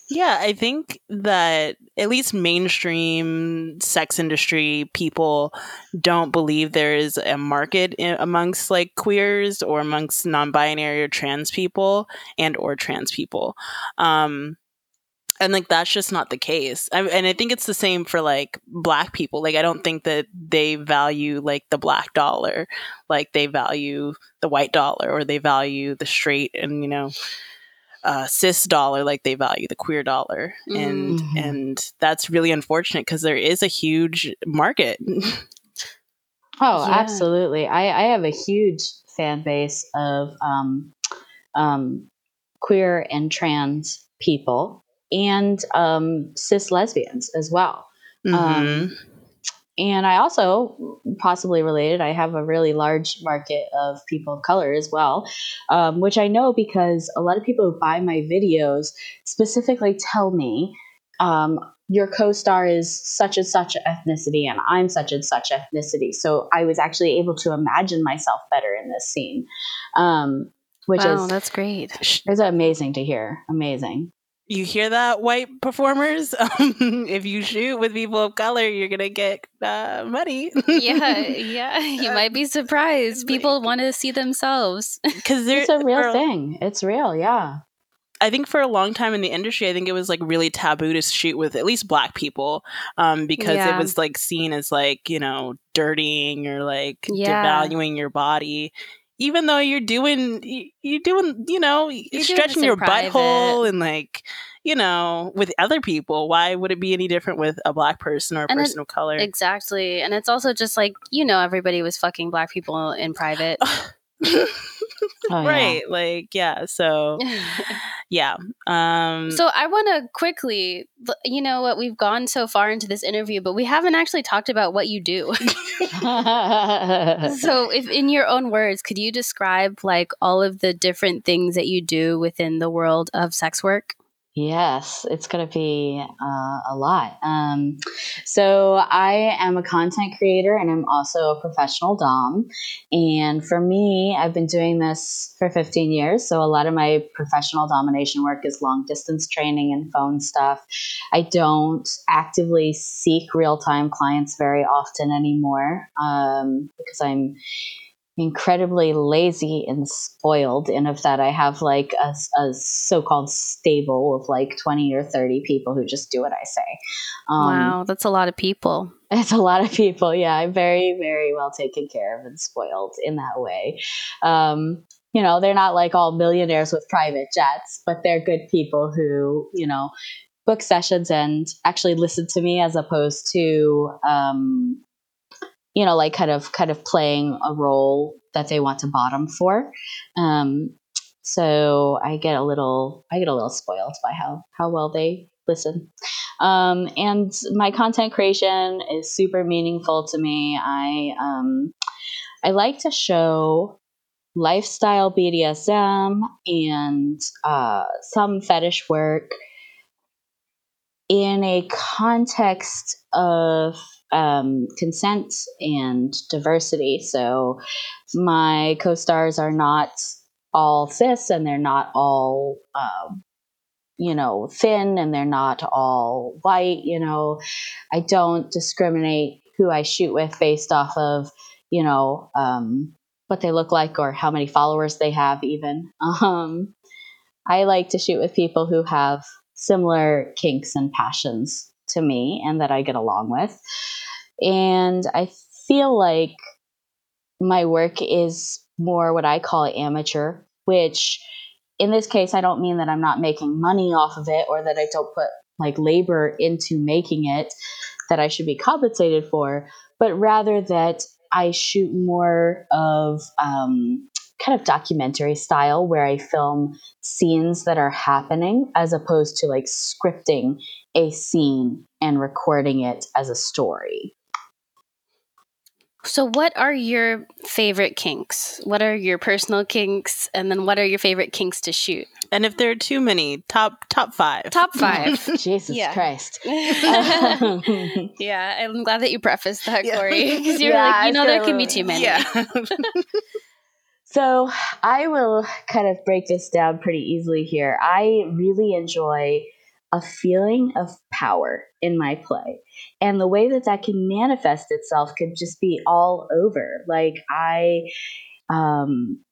S2: Yeah, I think that at least mainstream sex industry people don't believe there is a market in, amongst like queers or amongst non-binary or trans people and or trans people. Um and like that's just not the case. I, and I think it's the same for like black people. Like I don't think that they value like the black dollar like they value the white dollar or they value the straight and you know uh, cis dollar like they value the queer dollar and
S3: Mhm.
S2: and that's really unfortunate because there is a huge market
S3: Oh,
S1: Yeah.
S3: absolutely. I, I have a huge fan base of um, um, queer and trans people and um, cis lesbians as well.
S2: Mhm.
S3: Um, and I also, possibly related, I have a really large market of people of color as well, um, which I know because a lot of people who buy my videos specifically tell me um, your co-star is such and such ethnicity and I'm such and such ethnicity. So I was actually able to imagine myself better in this scene, um, which
S1: wow,
S3: is
S1: that's great.
S3: it's amazing to hear. Amazing.
S2: You hear that white performers (laughs) um, if you shoot with people of color you're gonna get uh, money
S1: yeah, (laughs) yeah. You might be surprised. People want to see themselves. (laughs)
S2: because
S3: It's a real thing. It's real. Yeah.
S2: I think for a long time in the industry, I think it was like really taboo to shoot with at least black people um, because
S1: Yeah.
S2: it was like seen as like, you know, dirtying or like
S1: Yeah.
S2: devaluing your body. Even though you're doing, you're doing, you know, you're,
S1: doing
S2: stretching your butthole and like, you know, with other people. Why would it be any different with a black person or a
S1: And it-
S2: person of color?
S1: exactly. And it's also just like, you know, everybody was fucking black people in private. (sighs) (laughs)
S3: Oh, yeah.
S2: right. Like, yeah. So, (laughs) yeah. Um,
S1: So I want to quickly, you know what, we've gone so far into this interview, but we haven't actually talked about what you do. (laughs) so if in your own words, could you describe like all of the different things that you do within the world of sex work?
S3: Yes, it's going to be uh, a lot. Um, so, I am a content creator and I'm also a professional Dom. And for me, I've been doing this for 15 years. So, a lot of my professional domination work is long distance training and phone stuff. I don't actively seek real time clients very often anymore um, because I'm incredibly lazy and spoiled. And of that i have like a, a, so-called stable of like 20 or 30 people who just do what i say.
S1: Um, wow that's a lot of people. (laughs)
S3: It's a lot of people. Yeah i'm very very well taken care of and spoiled in that way. Um, you know they're not like all millionaires with private jets but they're good people who you know book sessions and actually listen to me as opposed to um, you know, like kind of kind of playing a role that they want to bottom for. Um, so I get a little I get a little spoiled by how how well they listen. Um, and my content creation is super meaningful to me. I um, I like to show lifestyle BDSM and uh, some fetish work in a context of um, consent and diversity. So my co stars are not all cis and they're not all, um, you know, thin and they're not all white. You know, I don't discriminate who I shoot with based off of, you know, um, what they look like or how many followers they have, even. (laughs) Um, I like to shoot with people who have similar kinks and passions to me and that I get along with. And I feel like my work is more what I call amateur, which in this case, I don't mean that I'm not making money off of it or that I don't put like labor into making it that I should be compensated for, but rather that I shoot more of um, kind of documentary style where I film scenes that are happening as opposed to like scripting a scene and recording it as a story.
S1: So, what are your favorite kinks? What are your personal kinks? And then, what are your favorite kinks to shoot?
S2: And if there are too many, top top five.
S1: Top five. (laughs)
S3: Jesus Christ. (laughs) (laughs)
S1: yeah, I'm glad that you prefaced that, Corey, because you're yeah, like, you know, there can be too many. Yeah.
S3: so, I will kind of break this down pretty easily here. I really enjoy a feeling of power in my play. And the way that that can manifest itself could just be all over. Like I um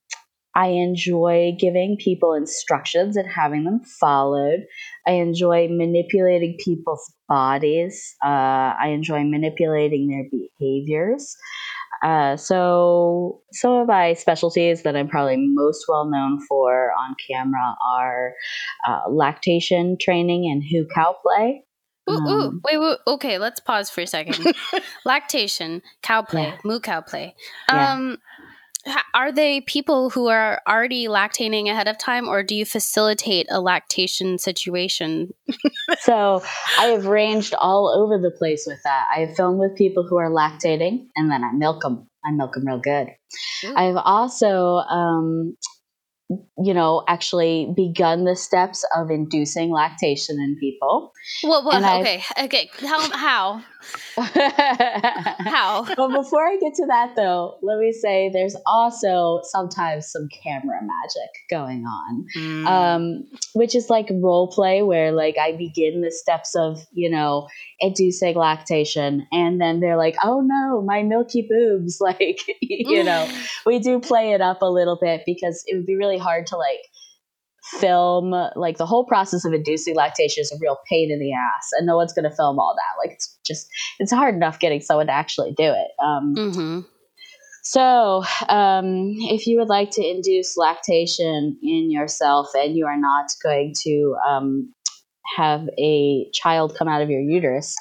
S3: I enjoy giving people instructions and having them followed. I enjoy manipulating people's bodies. Uh, I enjoy manipulating their behaviors. Uh, so some of my specialties that I'm probably most well known for on camera are uh, lactation training and hucow play.
S1: Ooh, um, ooh, wait, wait, okay, let's pause for a second. (laughs) lactation, cow play, yeah. moo cow play. Um, are they people who are already lactating ahead of time, or do you facilitate a lactation situation? (laughs)
S3: so I have ranged all over the place with that. I have filmed with people who are lactating, and then I milk them. I milk them real good. Ooh. I've also um, you know, actually begun the steps of inducing lactation in people.
S1: Well, well okay, I've, okay. How? How? How? (laughs)
S3: But before I get to that, though, let me say there's also sometimes some camera magic going on, mm. um, which is like role play where like I begin the steps of you know inducing lactation, and then they're like, oh no, my milky boobs, (laughs) like (laughs) you know, we do play it up a little bit because it would be really hard to like film like the whole process of inducing lactation is a real pain in the ass and no one's going to film all that. Like it's just it's hard enough getting someone to actually do it. Um, mm-hmm. so um, if you would like to induce lactation in yourself and you are not going to um, have a child come out of your uterus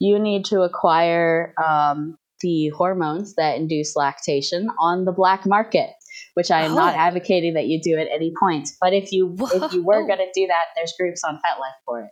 S3: you need to acquire um, the hormones that induce lactation on the black market which I am oh. not advocating that you do at any point. But if you Whoa. if you were going to do that, there's groups on FetLife for it.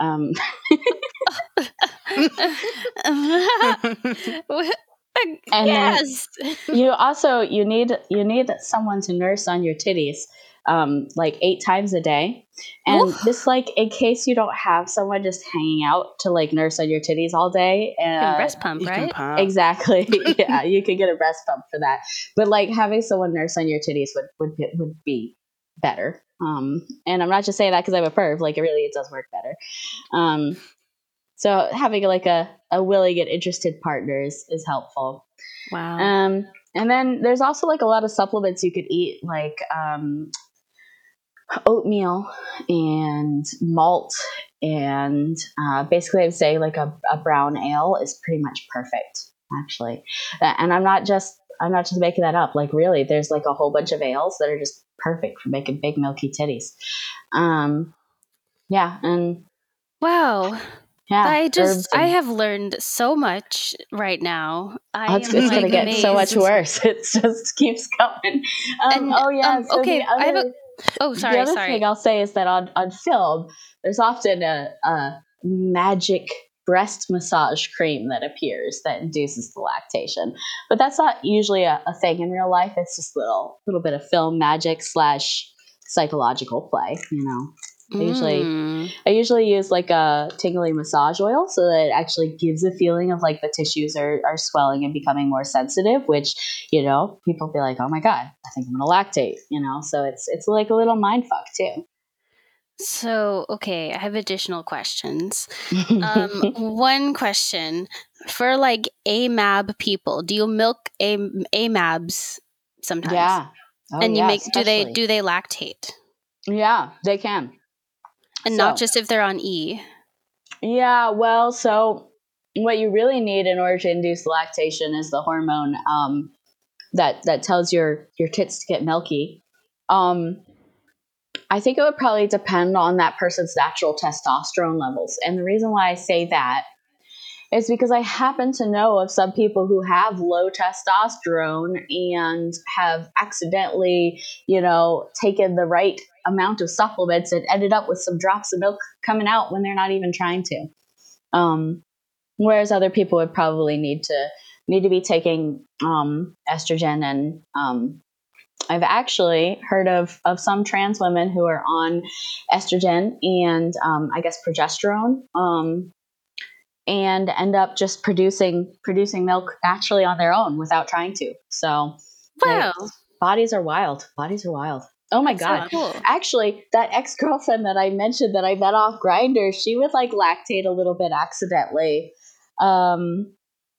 S3: Um. (laughs) and yes. you also you need you need someone to nurse on your titties um, like eight times a day. And
S1: Oof.
S3: this, like, in case you don't have someone just hanging out to like nurse on your titties all day.
S1: and
S3: Uh,
S1: breast pump,
S2: You can
S1: right?
S2: pump.
S3: Exactly. (laughs) yeah, you could get a breast pump for that. But like having someone nurse on your titties would would be, would be better. Um, and I'm not just saying that because I'm a perv. Like it really it does work better. Um, so having like a a willing and interested partner is, is helpful.
S1: Wow.
S3: Um, and then there's also like a lot of supplements you could eat, like um, oatmeal and malt, and uh, basically I'd say like a, a brown ale is pretty much perfect, actually. And I'm not just I'm not just making that up. Like really, there's like a whole bunch of ales that are just perfect for making big milky titties. Um, yeah, and
S1: wow.
S3: yeah,
S1: I just I have learned so much right now. I
S3: it's, it's
S1: like
S3: gonna get so much worse. (laughs) It just keeps going. Um,
S1: And,
S3: oh yeah.
S1: um,
S3: so
S1: okay, I have a- Oh,
S3: the other
S1: sorry.
S3: thing I'll say is that on, on film, there's often a, a magic breast massage cream that appears that induces the lactation. But that's not usually a, a thing in real life. It's just a little little bit of film magic slash psychological play, you know. I usually
S1: Mm.
S3: I usually use like a tingly massage oil so that it actually gives a feeling of like the tissues are, are swelling and becoming more sensitive, which, you know, people be like, oh my God, I think I'm gonna lactate, you know? So it's it's like a little mind fuck too.
S1: So, okay, I have additional questions. Um, (laughs) one question for like AMAB people: Do you milk A- AMABs sometimes?
S3: yeah. Oh,
S1: and you
S3: yeah,
S1: make do they do they lactate?
S3: Yeah, they can.
S1: And not just if they're on E.
S3: Yeah, well, so what you really need in order to induce lactation is the hormone um, that that tells your your tits to get milky. Um, I think it would probably depend on that person's natural testosterone levels, and the reason why I say that is because I happen to know of some people who have low testosterone and have accidentally, you know, taken the right amount of supplements and ended up with some drops of milk coming out when they're not even trying to. Um, whereas other people would probably need to need to be taking um, estrogen and um, I've actually heard of, of some trans women who are on estrogen and um, I guess progesterone um, and end up just producing producing milk naturally on their own without trying to. So
S1: Wow,
S3: bodies are wild. Bodies are wild. Oh my god.
S1: cool.
S3: Actually, that ex girlfriend that I mentioned that I met off Grindr, she would like lactate a little bit accidentally, um,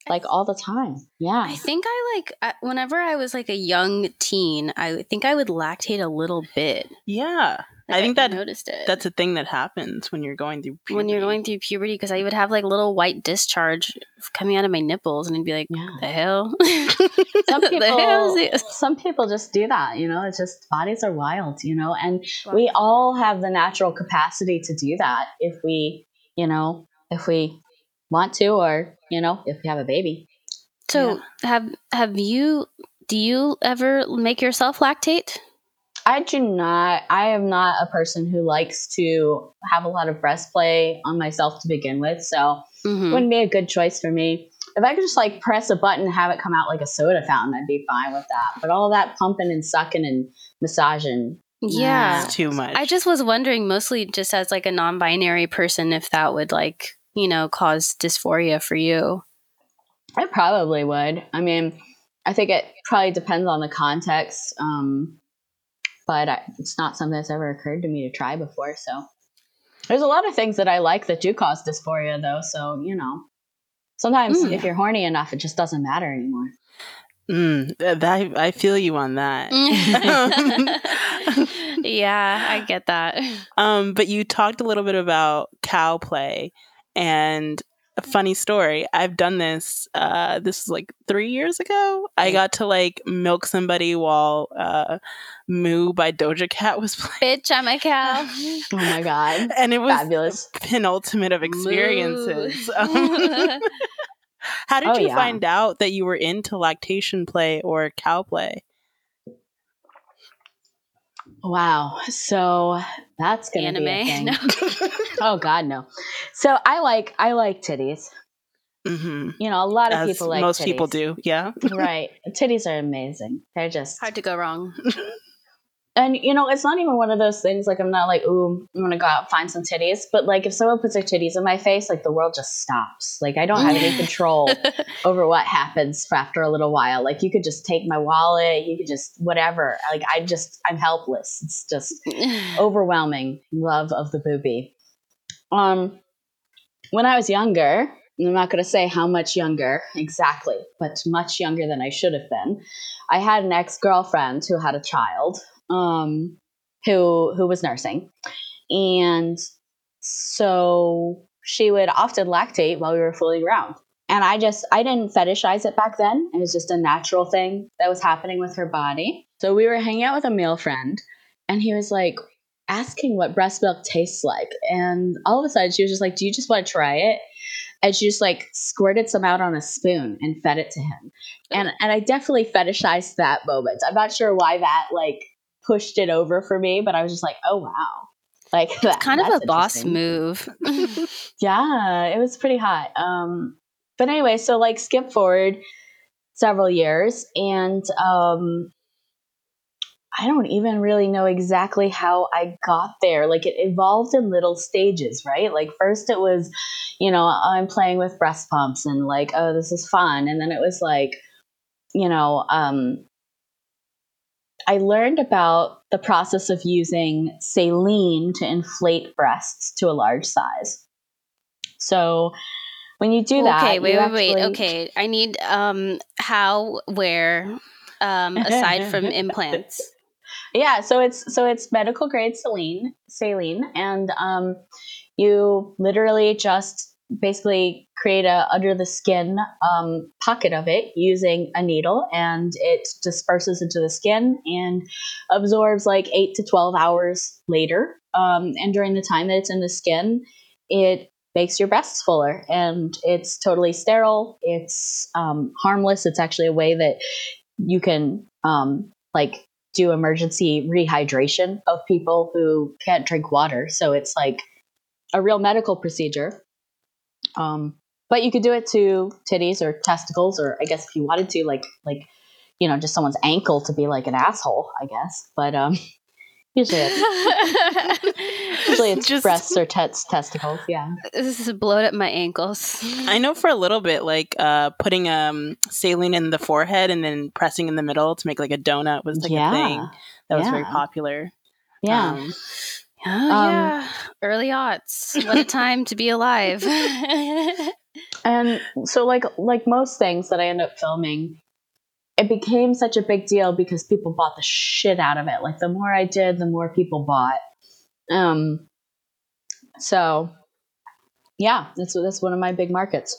S3: like all the time. Yeah.
S1: I think I like whenever I was like a young teen, I think I would lactate a little bit.
S2: Yeah.
S1: Like,
S2: I think that
S1: noticed it.
S2: that's a thing that happens when you're going through puberty.
S1: when you're going through puberty because I would have like little white discharge coming out of my nipples, and I'd be like,
S3: Yeah.
S1: "The hell." (laughs)
S3: Some (laughs)
S1: The hell
S3: people, some people just do that. You know, it's just bodies are wild. You know, and we all have the natural capacity to do that if we, you know, if we want to, or you know, if you have a baby.
S1: So have have you? Do you ever make yourself lactate?
S3: I do not. I am not a person who likes to have a lot of breast play on myself to begin with, so
S1: Mhm.
S3: wouldn't be a good choice for me. If I could just like press a button and have it come out like a soda fountain, I'd be fine with that. But all that pumping and sucking and massaging,
S1: Yeah.
S2: It's too much.
S1: I just was wondering, mostly just as like a non-binary person, if that would like you know cause dysphoria for you.
S3: it probably would. I mean, I think it probably depends on the context. Um, but I, it's not something that's ever occurred to me to try before. So there's a lot of things that I like that do cause dysphoria, though. So you know, sometimes
S1: Mm.
S3: if you're horny enough, it just doesn't matter anymore.
S2: Mm, th- that, I feel you on that. (laughs) (laughs)
S1: yeah, I get that.
S2: Um, but you talked a little bit about cow play, and a funny story. I've done this. Uh, this was like three years ago. I got to like milk somebody while uh, "Moo" by Doja Cat was (laughs) playing,
S1: Bitch, I'm a cow. (laughs)
S3: Oh my god,
S2: and it was
S3: fabulous!
S2: penultimate of experiences. Um, (laughs) How did
S3: Oh,
S2: you
S3: yeah.
S2: find out that you were into lactation play or cow play?
S3: Wow, so that's gonna be a
S1: Anime.
S3: thing.
S1: No. (laughs)
S3: Oh god, no. So I like I like titties.
S2: hmm
S3: You know, a lot of
S2: As
S3: people like
S2: most people do, yeah.
S3: right. Titties are amazing. They're just
S1: Hard to go wrong. (laughs)
S3: and you know, it's not even one of those things like I'm not like, ooh, I'm gonna go out and find some titties. But like if someone puts their titties in my face, like the world just stops. Like I don't have any (laughs) control over what happens after a little while. Like you could just take my wallet, you could just whatever. Like I just I'm helpless. It's just (laughs) overwhelming love of the booby. Um when I was younger, I'm not going to say how much younger exactly, but much younger than I should have been. I had an ex girlfriend who had a child, um, who who was nursing, and so she would often lactate while we were fooling around. And I just I didn't fetishize it back then. It was just a natural thing that was happening with her body. So we were hanging out with a male friend, and he was like asking what breast milk tastes like. And all of a sudden, she was just like, "Do you just want to try it?" and she just like squirted some out on a spoon and fed it to him. And and I definitely fetishized that moment. I'm not sure why that like pushed it over for me, but I was just like, oh wow. Like
S1: that, kind of a boss move. (laughs) (laughs)
S3: yeah, it was pretty hot. Um but anyway, so like skip forward several years and um I don't even really know exactly how I got there. Like it evolved in little stages, right? Like first it was, you know, I'm playing with breast pumps and like, oh, this is fun. And then it was like, you know, um, I learned about the process of using saline to inflate breasts to a large size. So when you do that,
S1: okay, wait, wait, actually... wait. Okay, I need um, how, where, um, aside from (laughs) implants
S3: yeah so it's so it's medical grade saline saline and um, you literally just basically create a under the skin um, pocket of it using a needle and it disperses into the skin and absorbs like 8 to 12 hours later um, and during the time that it's in the skin it makes your breasts fuller and it's totally sterile it's um, harmless it's actually a way that you can um, like do emergency rehydration of people who can't drink water. So it's like a real medical procedure. Um, but you could do it to titties or testicles, or I guess if you wanted to, like like you know, just someone's ankle to be like an asshole, I guess. But um, (laughs) Usually it's, (laughs) usually it's Just, breasts or tets, testicles. Yeah.
S1: This is blowed up my ankles.
S2: I know for a little bit, like uh, putting um, saline in the forehead and then pressing in the middle to make like a donut was like yeah. a thing that was yeah. very popular.
S3: Yeah. Um,
S1: oh, um, yeah. Early aughts. What a (laughs) time to be alive. (laughs) (laughs)
S3: and so like like most things that I end up filming, it became such a big deal because people bought the shit out of it. Like the more I did, the more people bought. Um, so yeah, that's that's one of my big markets.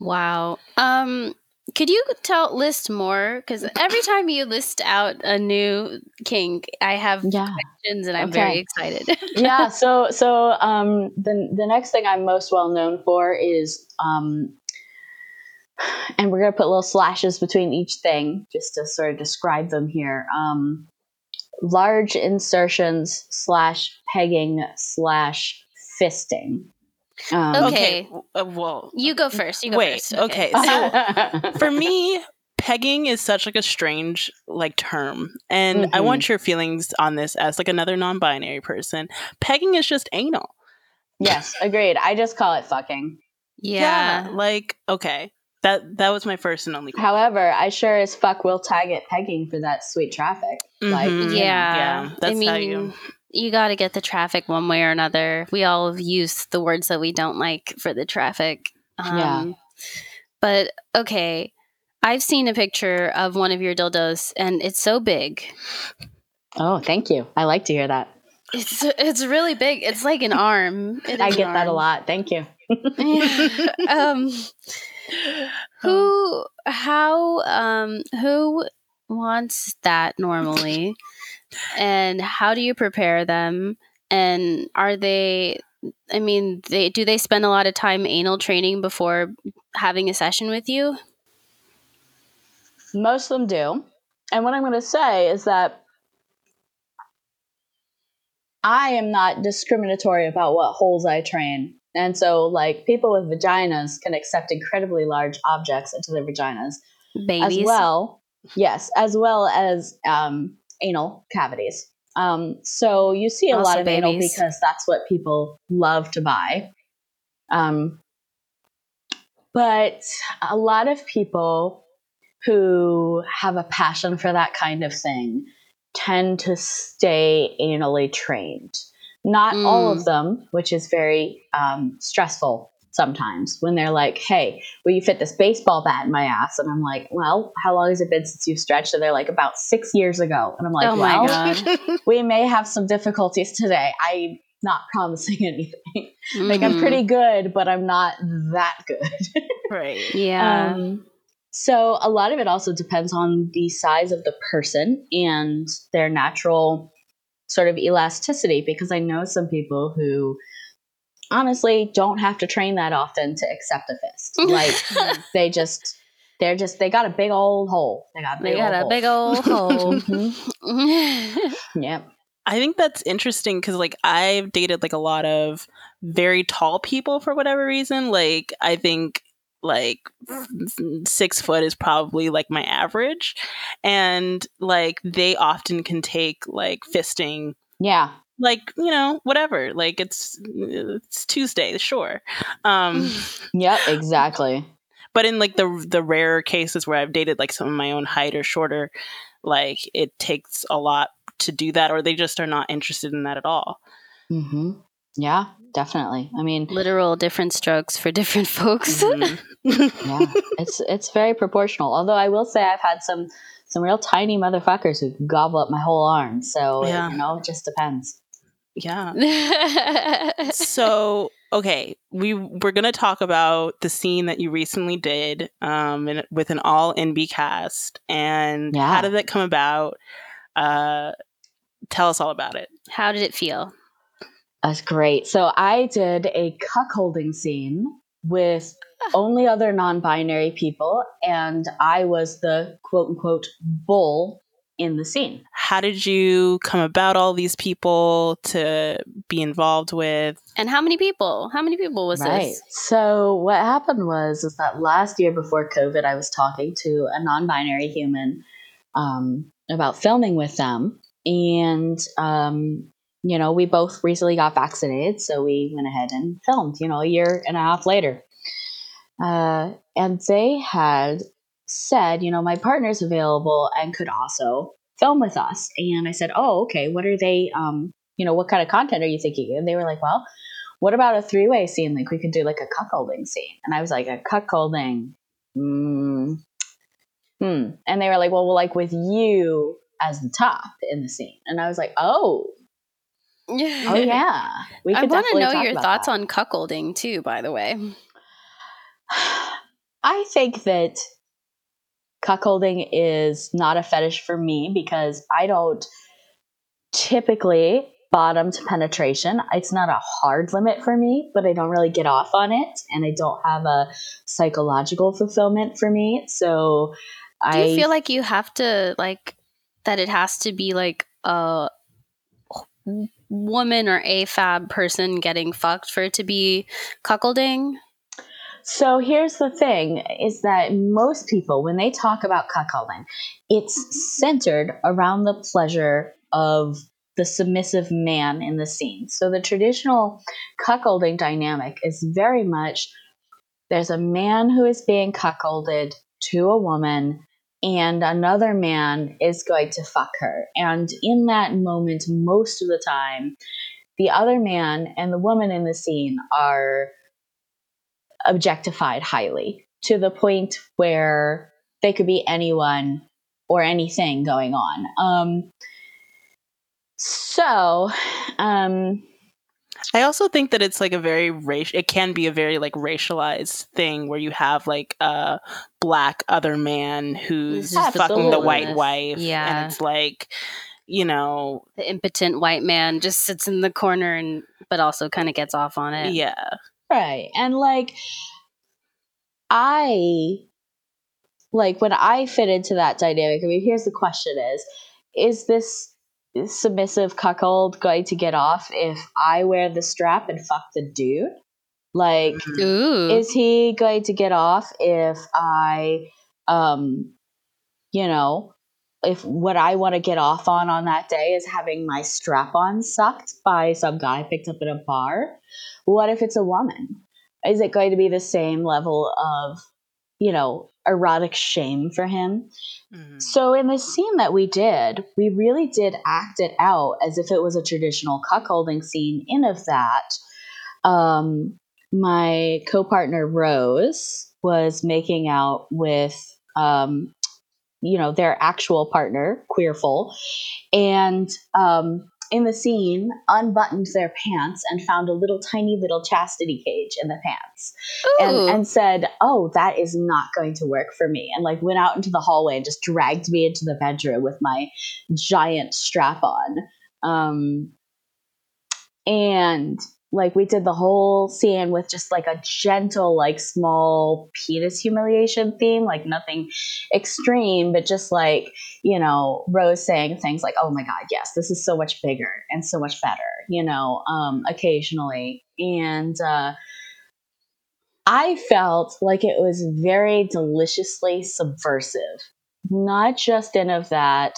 S1: Wow. Um, could you tell list more? Because every time you list out a new kink, I have yeah. questions and I'm okay. very excited. (laughs)
S3: yeah. So so um, the the next thing I'm most well known for is um, and we're going to put little slashes between each thing just to sort of describe them here. Um, large insertions slash pegging slash fisting.
S1: Um, okay. okay. Uh, well, you go first. You go
S2: wait.
S1: First.
S2: Okay. okay. (laughs) So for (laughs) me, pegging is such like a strange like term, and mm-hmm. I want your feelings on this as like another non-binary person. Pegging is just anal.
S3: Yes, agreed. I just call it fucking.
S1: Yeah.
S2: yeah like okay that that was my first and only.
S3: Question. However, I sure as fuck will tag it pegging for that sweet traffic.
S1: Mm-hmm. Like, yeah, yeah, that's I mean, how you. You got to get the traffic one way or another. We all have used the words that we don't like for the traffic. Um, yeah. But okay, I've seen a picture of one of your dildos, and it's so big.
S3: Oh, thank you. I like to hear that.
S1: It's it's really big. It's like an arm. (laughs)
S3: I get that a lot. Thank you. (laughs)
S1: um, (laughs) who how um who wants that normally and how do you prepare them and are they i mean they do they spend a lot of time anal training before having a session with you
S3: most of them do and what i'm going to say is that i am not discriminatory about what holes i train and so, like, people with vaginas can accept incredibly large objects into their vaginas.
S1: Babies.
S3: As well, yes, as well as um, anal cavities. Um, so you see a
S1: Also
S3: lot of anal because that's what people love to buy. Um, but a lot of people who have a passion for that kind of thing tend to stay anally trained. Not all of them, which is very um, stressful sometimes when they're like, hey, will you fit this baseball bat in my ass? And I'm like, well, how long has it been since you've stretched? And they're like, about six years ago. And I'm like,
S1: oh
S3: well,
S1: my god. (laughs)
S3: we may have some difficulties today. I'm not (laughs) promising anything. Like, I'm pretty good, but I'm not that good.
S2: Right. (laughs)
S1: Yeah.
S3: Um, so a lot of it also depends on the size of the person and their natural sort of elasticity because I know some people who honestly don't have to train that often to accept a fist. (laughs) Like they just they're just they got a big old hole. They got a big
S1: they got
S3: old
S1: a
S3: hole.
S1: big old (laughs) hole.
S3: Mhm. (laughs) Yep.
S2: I think that's interesting because, like, I've dated like a lot of very tall people for whatever reason. Like, I think like six foot is probably like my average, and like they often can take like fisting,
S3: Yeah.
S2: Like you know whatever. Like it's it's Tuesday, sure. Um, (laughs)
S3: Yep, exactly.
S2: but in like the the rarer cases where I've dated like some of my own height or shorter, like it takes a lot to do that, or they just are not interested in that at all.
S3: Mhm. Yeah, definitely. I mean,
S1: Literal different strokes for different (laughs) folks.
S2: Mhm. (laughs)
S3: yeah, it's it's very proportional. Although I will say I've had some some real tiny motherfuckers who gobble up my whole arm. So
S2: Yeah.
S3: you know, it just depends.
S2: Yeah. (laughs) So okay, we we're gonna talk about the scene that you recently did, um, in, with an all NB cast, and
S3: Yeah.
S2: how did that come about? Uh, tell us all about it.
S1: How did it feel?
S3: That's great. So I did a cuckolding scene with only other non-binary people, and I was the quote unquote bull in the scene.
S2: How did you come about all these people to be involved with?
S1: And how many people? How many people was
S3: right.
S1: this?
S3: So what happened was is that last year before COVID, I was talking to a non-binary human um, about filming with them, and um, you know, we both recently got vaccinated, so we went ahead and filmed. You know, a year and a half later, uh, and they had said, you know, my partner's available and could also film with us. And I said, oh, okay. What are they? Um, you know, what kind of content are you thinking? And they were like, well, what about a three way scene? Like we could do like a cuckolding scene. And I was like, a cuckolding. Mm, hmm. And they were like, well, well, like with you as the top in the scene. And I was like, oh, oh yeah. We
S1: I want to know your thoughts
S3: that.
S1: on cuckolding too, by the way. (sighs)
S3: I think that cuckolding is not a fetish for me because I don't typically bottom to penetration. It's not a hard limit for me, but I don't really get off on it and I don't have a psychological fulfillment for me. So
S1: Do
S3: I
S1: you feel like you have to like that it has to be like a woman or a fab person getting fucked for it to be cuckolding?
S3: So here's the thing is that most people, when they talk about cuckolding, it's centered around the pleasure of the submissive man in the scene. So the traditional cuckolding dynamic is very much there's a man who is being cuckolded to a woman and another man is going to fuck her. And in that moment, most of the time, the other man and the woman in the scene are objectified highly to the point where they could be anyone or anything going on. Um, so, um,
S2: I also think that it's like a very racial. It can be a very like racialized thing where you have like a black other man who's
S1: Who's
S2: fucking the white wife,
S1: Yeah.
S2: and it's like, you know,
S1: The impotent white man just sits in the corner and but also kind of gets off on it.
S2: yeah,
S3: right. And like, I, like, when I fit into that dynamic, I mean, here's the question is, is this submissive cuckold going to get off if I wear the strap and fuck the dude? Like,
S1: Ooh.
S3: is he going to get off if I, um, you know, if what I want to get off on on that day is having my strap on sucked by some guy picked up in a bar, what if it's a woman? Is it going to be the same level of, you know, erotic shame for him?
S2: Mhm.
S3: So in the scene that we did, we really did act it out as if it was a traditional cuckolding scene. In of that, um, my co-partner Rose was making out with, um, you know, their actual partner, Queerful, and um, in the scene, unbuttoned their pants and found a little tiny little chastity cage in the pants. And, and said, "Oh, that is not going to work for me," and like went out into the hallway and just dragged me into the bedroom with my giant strap on. Um, and like we did the whole scene with just like a gentle, like small penis humiliation theme, like nothing extreme, but just like you know Rose saying things like, "Oh my God, yes, this is so much bigger and so much better," you know, um, occasionally, and. uh I felt like it was very deliciously subversive. Not just in of that,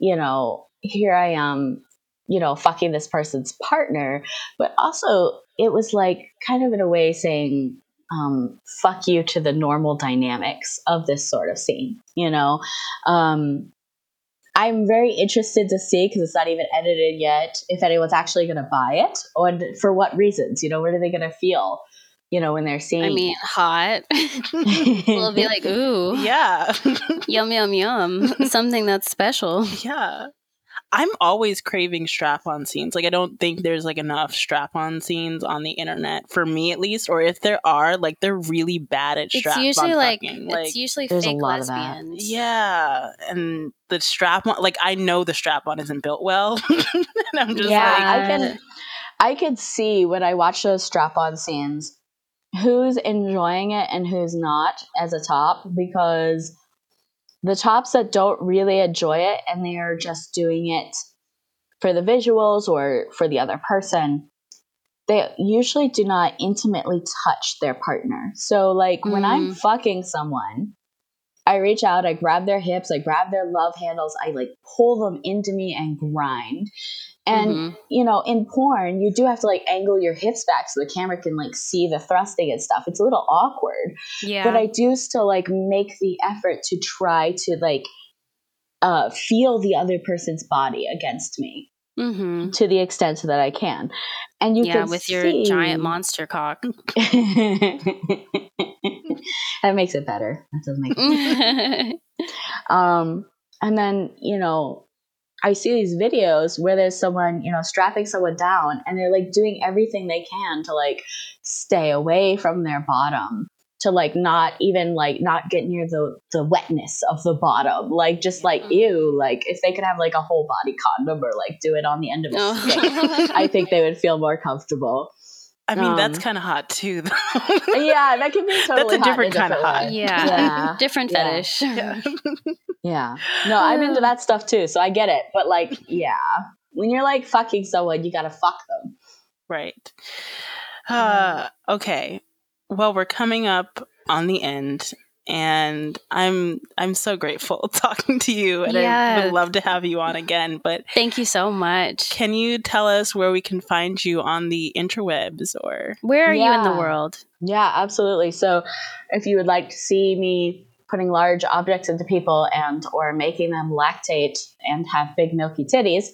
S3: you know, here I am, you know, fucking this person's partner, but also it was like kind of in a way saying, um, fuck you to the normal dynamics of this sort of scene, you know? Um, I'm very interested to see because it's not even edited yet if anyone's actually going to buy it and for what reasons, you know, what are they going to feel? You know, when they're seeing
S1: I mean, hot. (laughs) we'll be like, ooh,
S2: yeah. (laughs)
S1: yum, yum, yum. (laughs) Something that's special.
S2: yeah. I'm always craving strap on scenes. Like I don't think there's like enough strap on scenes on the internet for me at least. Or if there are, like they're really bad at
S1: It's
S2: strap
S1: usually
S2: on
S1: like
S2: fucking.
S1: it's
S2: Like
S1: usually
S3: There's a
S1: fake
S3: lot of that.
S1: lesbians.
S2: yeah. And the strap on like I know the strap on isn't built well. (laughs) and I'm just
S3: yeah,
S2: like
S3: I can I could see when I watch those strap on scenes who's enjoying it and who's not as a top because the tops that don't really enjoy it and they are just doing it for the visuals or for the other person they usually do not intimately touch their partner so like when i'm
S1: Mm.
S3: fucking someone i reach out i grab their hips i grab their love handles i like pull them into me and grind and
S1: Mhm.
S3: you know, in porn, you do have to like angle your hips back so the camera can like see the thrusting and stuff. It's a little awkward,
S1: yeah.
S3: but I do still like make the effort to try to like uh, feel the other person's body against me
S1: hmm
S3: to the extent that I can. And you
S1: Yeah,
S3: can
S1: with your giant monster cock. (laughs) (laughs)
S3: that makes it better. That does make it (laughs) Um, and then, you know, I see these videos where there's someone, you know, strapping someone down and they're like doing everything they can to like stay away from their bottom, to like not even like not get near the the wetness of the bottom. Like just like
S1: Mhm.
S3: ew, like if they could have like a whole body condom or like do it on the end of a
S1: Oh.
S3: stick, I think they would feel more comfortable.
S2: I mean that's
S3: um,
S2: kind of hot too (laughs) though.
S3: Yeah, that can be totally That's
S2: a
S3: hot
S2: different kind of hot.
S1: yeah. (laughs)
S3: Yeah.
S1: Different
S3: Yeah.
S1: fetish.
S2: Yeah. (laughs)
S3: Yeah. No, I'm into that stuff too, so I get it. But like, yeah. When you're like fucking someone, you gotta fuck them.
S2: Right. Uh, okay. Well, we're coming up on the end, and I'm I'm so grateful (laughs) talking to you, and I would love to have you on again. But
S1: Thank you so much.
S2: can you tell us where we can find you on the interwebs or?
S1: Where are you in the world?
S3: Yeah, absolutely. So if you would like to see me putting large objects into people and or making them lactate and have big milky titties,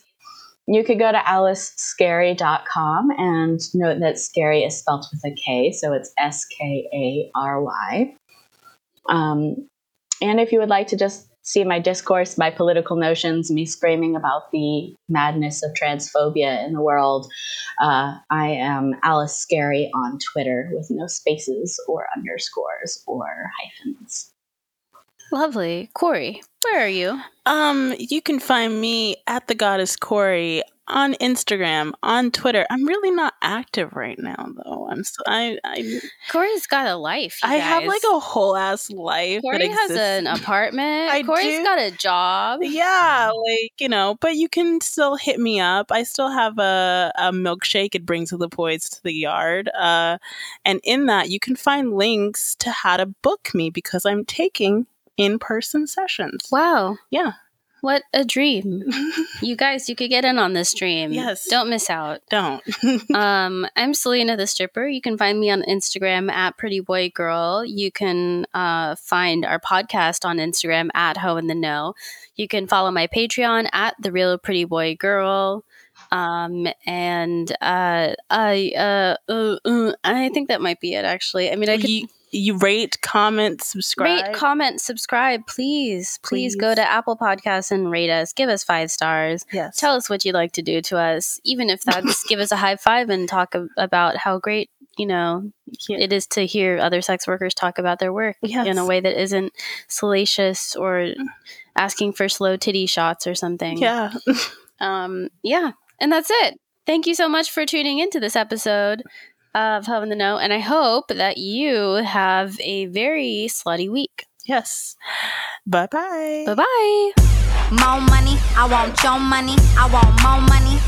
S3: you could go to aliceskary.com and note that scary is spelled with a K, so it's S K A R Y. Um, and if you would like to just see my discourse, my political notions, me screaming about the madness of transphobia in the world, uh, I am Alice Skary on Twitter with no spaces or underscores or hyphens.
S1: Lovely. Corey, where are you?
S2: Um, you can find me at the goddess Corey on Instagram, on Twitter. I'm really not active right now, though. I'm so, I I
S1: Corey's got a life. you
S2: I have like a whole ass life.
S1: Corey has an apartment.
S2: I
S1: Corey's
S2: do.
S1: got a job.
S2: Yeah, like you know, but you can still hit me up. I still have a, a milkshake. It brings the boys to the yard, uh, and in that you can find links to how to book me because I'm taking in person sessions.
S1: Wow.
S2: Yeah,
S1: What a dream. you (laughs) guys, you could get in on this dream.
S2: Yes.
S1: Don't miss out.
S2: Don't. (laughs)
S1: um, I'm Selena the Stripper. You can find me on Instagram at Pretty Boy Girl. You can uh, find our podcast on Instagram at Ho in the Know. You can follow my Patreon at The Real Pretty Boy Girl. Um, and uh, I, uh, uh, uh, I think that might be it, actually. I mean, I could.
S2: You rate, comment, subscribe.
S1: Rate, comment, subscribe, please. Please go to Apple Podcasts and rate us. Give us five stars.
S2: yes.
S1: Tell us what you'd like to do to us, even if that's (laughs) give us a high five and talk ab- about how great you know it is to hear other sex workers talk about their work in a way that isn't salacious or asking for slow titty shots or something.
S2: yeah. (laughs)
S1: Um. Yeah. And that's it. Thank you so much for tuning into this episode of Hub in the Know, and I hope that you have a very slutty week.
S2: yes. Bye bye.
S1: Bye bye.
S5: More money, I want your money. I want more money.